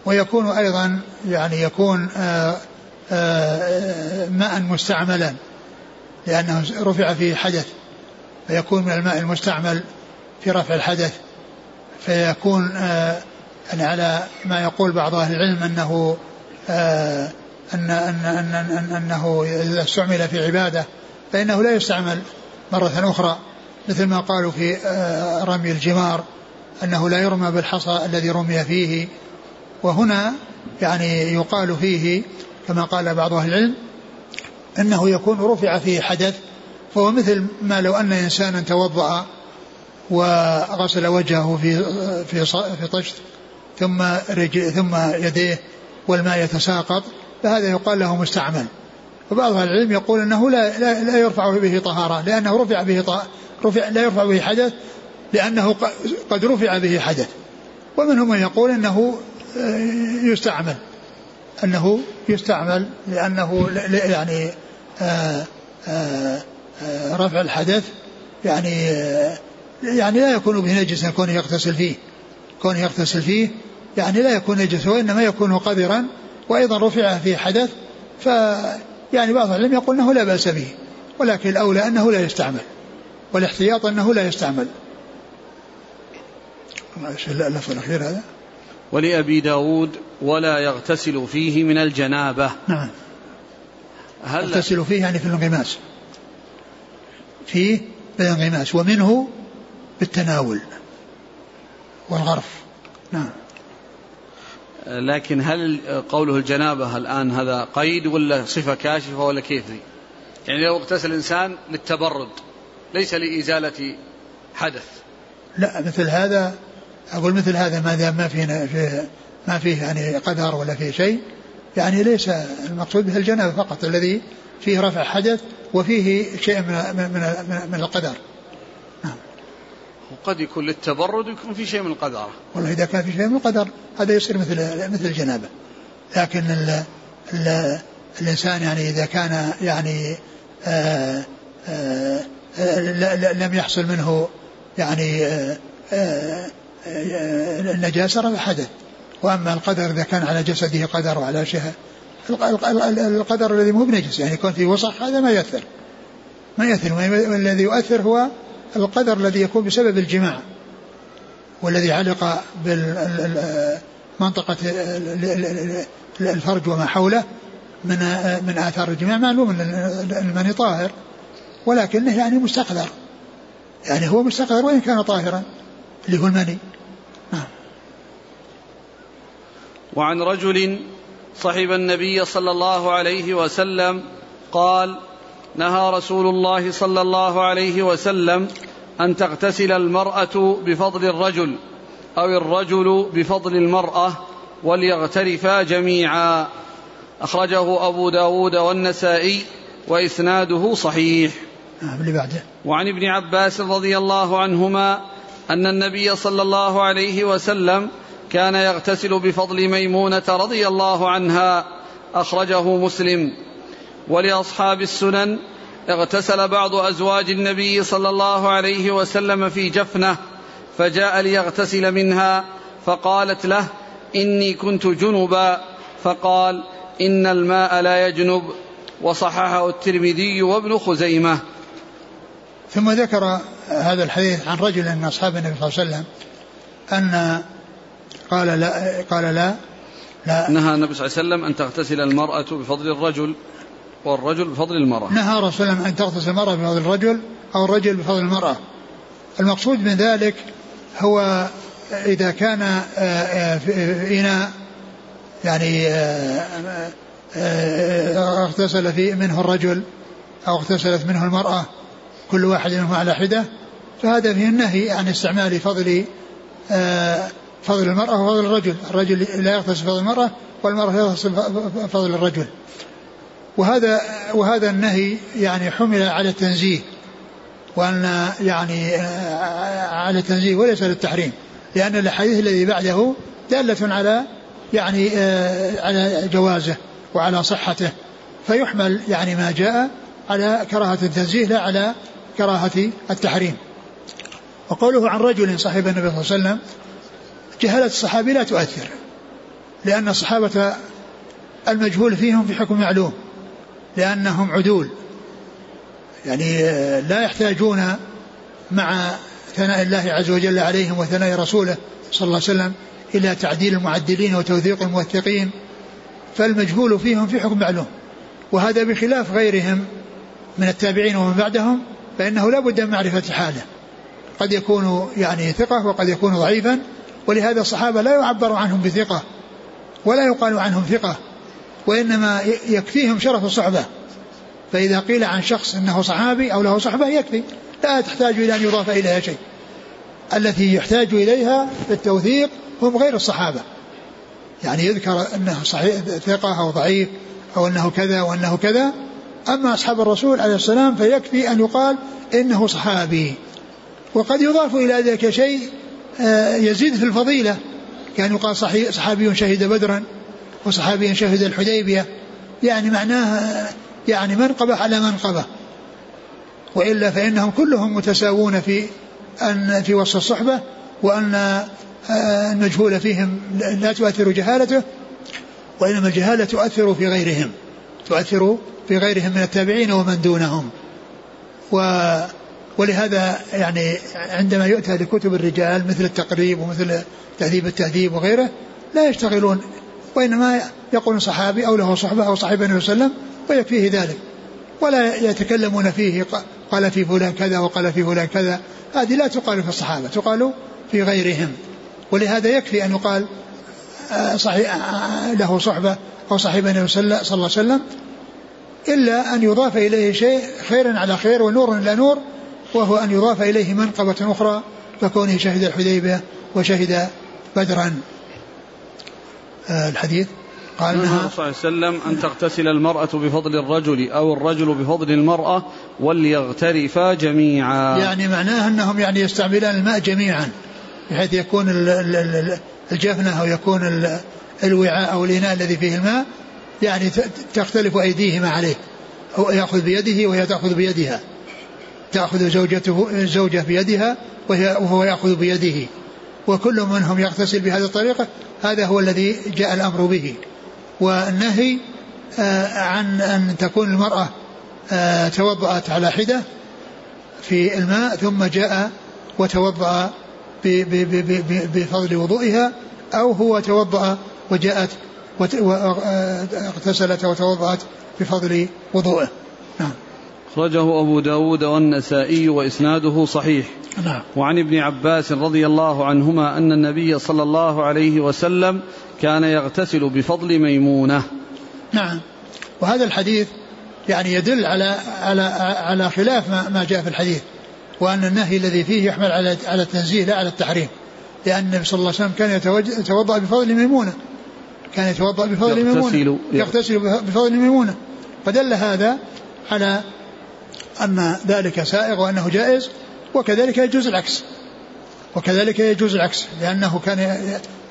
ويكون أيضا يعني يكون آآ آه، آآ آه، ماء مستعملا لأنه رفع فيه حدث فيكون من الماء المستعمل في رفع الحدث. فيكون آه، يعني على ما يقول بعض أهل العلم أنه أن أن أن أن أنه إذا استعمل في عبادة فإنه لا يستعمل مرة أخرى مثل ما قالوا في آه، رمي الجمار أنه لا يرمى بالحصى الذي رمي فيه. وهنا يعني يقال فيه كما قال بعض أهل العلم أنه يكون رفع فيه حدث فهو مثل ما لو أن إنسانا توضأ وغسل وجهه في في في طشت ثم رجل ثم يديه والماء يتساقط فهذا يقال له مستعمل. وبعض أهل العلم يقول إنه لا لا, لا يرفع به طهارة لأنه رفع به رفع لا يرفع به حدث لأنه قد رفع به حدث. ومنهم من يقول أنه آه، يستعمل. أنه يستعمل لأنه يعني آه، آه، رفع الحدث يعني يعني لا يكون به نجس كونه يغتسل فيه. كونه يغتسل فيه يعني لا يكون نجس وإنما يكون قذرا. وأيضا رفع فيه حدث ف يعني بعض العلم يقول أنه لا بأس به ولكن الأولى أنه لا يستعمل والاحتياط أنه لا يستعمل. اللفظ الأخير هذا. ولأبي داود ولا يغتسل فيه من الجنابة. نعم. هل يغتسل فيه يعني في الانغماس. فيه بالانغماس ومنه بالتناول والغرف. نعم. لكن هل قوله الجنابة الآن هذا قيد ولا صفة كاشفة ولا كيف يعني لو اغتسل الإنسان للتبرد ليس لإزالة حدث. لا مثل هذا أقول مثل هذا ما دام ما فيه ما فيه يعني قدر ولا فيه شيء يعني ليس المقصود به الجنابة فقط الذي فيه رفع حدث وفيه شيء من من, من القدر. وقد يكون للتبرد ويكون في شيء من القدر والله إذا كان في شيء من القدر هذا يصير مثل مثل الجنابة. لكن ال ال الإنسان يعني إذا كان يعني آآ آآ آآ لم يحصل منه يعني النجاسة رفع حدث. وأما القدر إذا كان على جسده قدر وعلى شيء القدر الذي مو بنجس يعني يكون في وسخ هذا ما يؤثر. ما يؤثر. والذي يؤثر هو القدر الذي يكون بسبب الجماع والذي علق بالمنطقة الفرج وما حوله من من آثار الجماع معلوم أن المني طاهر ولكنه يعني مستقذر. يعني هو مستقذر وإن كان طاهرا اللي هو المني. نعم. وعن رجل صحب النبي صلى الله عليه وسلم قال نهى رسول الله صلى الله عليه وسلم أن تغتسل المرأة بفضل الرجل أو الرجل بفضل المرأة وليغترفا جميعا. أخرجه أبو داود والنسائي وإسناده صحيح. نعم اللي بعده. وعن ابن عباس رضي الله عنهما أن النبي صلى الله عليه وسلم كان يغتسل بفضل ميمونة رضي الله عنها. أخرجه مسلم. ولأصحاب السنن اغتسل بعض أزواج النبي صلى الله عليه وسلم في جفنة فجاء ليغتسل منها فقالت له إني كنت جنبا فقال إن الماء لا يجنب وصححه الترمذي وابن خزيمة. ثم ذكر هذا الحديث عن رجل من أصحاب النبي صلى الله عليه وسلم أن قال لا قال لا لا. نهى النبي صلى الله عليه وسلم أن تغتسل المرأة بفضل الرجل. والرجل بفضل المرأة. نهى رسول الله أن تغتسل المرأة بفضل الرجل أو الرجل بفضل المرأة. المقصود من ذلك هو إذا كان آه، آه، في إناء يعني آه، اغتسل في منه الرجل أو اغتسلت منه المرأة كل واحد منهم على حدة فهذا فيه النهي عن استعمال فضل فضل المرأة وفضل الرجل. الرجل لا يغتسل فضل المرأة والمرأة لا يغتسل فضل الرجل. وهذا وهذا النهي يعني حمل على التنزيه وأن يعني آه، على التنزيه وليس للتحريم لأن الحديث الذي بعده دالة على يعني آه، على جوازه وعلى صحته فيحمل يعني ما جاء على كراهة التنزيه لا على كراهة التحريم. وقوله عن رجل صاحب النبي صلى الله عليه وسلم جهالة الصحابي لا تؤثر لأن الصحابة المجهول فيهم في حكم معلوم لأنهم عدول. يعني لا يحتاجون مع ثناء الله عز وجل عليهم وثناء رسوله صلى الله عليه وسلم إلى تعديل المعدلين وتوثيق الموثقين. فالمجهول فيهم في حكم معلوم. وهذا بخلاف غيرهم من التابعين ومن بعدهم فإنه لا بد من معرفة حاله. قد يكون يعني ثقة وقد يكون ضعيفا ولهذا الصحابة لا يعبر عنهم بثقة ولا يقال عنهم ثقة. وإنما يكفيهم شرف الصحبة. فإذا قيل عن شخص أنه صحابي أو له صحبة يكفي. لا تحتاج إلى أن يضاف إليها شيء. التي يحتاج إليها في التوثيق هم غير الصحابة. يعني يذكر أنه صحيح ثقة أو ضعيف أو أنه كذا وأنه كذا. أما أصحاب الرسول عليه السلام فيكفي أن يقال إنه صحابي. وقد يضاف إلى ذلك شيء آه، يزيد في الفضيلة. كان يقال صحابي شهد بدرا. وصحابي شهد الحديبية يعني معناه يعني منقبة على منقبة. وإلا فإنهم كلهم متساوون في أن في وصف الصحبة وأن آه، المجهول فيهم لا تؤثر جهالته وإنما الجهالة تؤثر في غيرهم تؤثر في غيرهم من التابعين ومن دونهم. و ولهذا يعني عندما يؤتى لكتب الرجال مثل التقريب ومثل تهذيب التهذيب وغيره لا يشتغلون وإنما يقول صحابي أو له صحبة أو صاحب النبي صلى الله عليه وسلم ويكفيه ذلك. ولا يتكلمون فيه قال في فلان كذا وقال في فلان كذا. هذه لا تقال في الصحابة تقال في غيرهم. ولهذا يكفي أن يقال صحيح له صحبة أو صاحب النبي صلى الله عليه وسلم إلا أن يضاف إليه شيء خيرا على خير ونور إلى نور وهو أن يضاف إليه منقبة أخرى ككونه شهد الحديبية وشهد بدرا. الحديث؟ قال نهى صلى الله عليه وسلم أن تغتسل المرأة بفضل الرجل أو الرجل بفضل المرأة وليغترفا جميعا. يعني معناه أنهم يعني يستعملان الماء جميعا بحيث يكون الجفنة أو يكون الوعاء أو الإناء الذي فيه الماء يعني تختلف أيديهما عليه هو يأخذ بيده وهي تأخذ بيدها تأخذ زوجته الزوجة بيدها وهي وهو يأخذ بيده. وكل منهم يغتسل بهذه الطريقة هذا هو الذي جاء الأمر به. والنهي آه، عن أن تكون المرأة آه، توضأت على حدة في الماء ثم جاء وتوضأ بفضل وضوئها أو هو توضأ وجاءت واغتسلت وتوضأت بفضل وضوئه. نعم. أخرجه أبو داود والنسائي وإسناده صحيح. نعم. وعن ابن عباس رضي الله عنهما أن النبي صلى الله عليه وسلم كان يغتسل بفضل ميمونة. نعم. وهذا الحديث يعني يدل على على على خلاف ما, ما جاء في الحديث وأن النهي الذي فيه يحمل على على التنزيه لا على التحريم. لأن النبي صلى الله عليه وسلم كان يتوضأ بفضل ميمونة. كان يتوضأ بفضل ميمونة. يغتسل بفضل ميمونة. فدل هذا على أن ذلك سائغ وأنه جائز وكذلك يجوز العكس. وكذلك يجوز العكس لأنه كان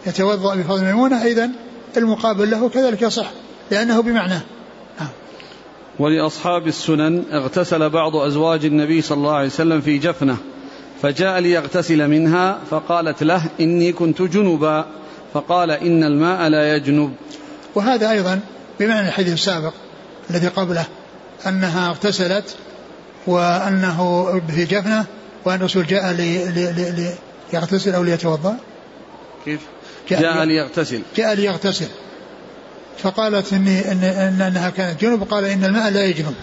يتوضأ بفضل ميمونة إذا المقابل له كذلك يصح لأنه بمعناه نعم. ولأصحاب السنن اغتسل بعض أزواج النبي صلى الله عليه وسلم في جفنة فجاء ليغتسل منها فقالت له إني كنت جنبا فقال إن الماء لا يجنب. وهذا أيضا بمعنى الحديث السابق الذي قبله أنها اغتسلت وأنه في جفنة وأن الرسول جاء ليغتسل أو ليتوضأ. كيف؟ جاء, جاء ليغتسل. جاء ليغتسل. فقالت إني إن, إن أنها كانت جنب قال إن الماء لا يجنب.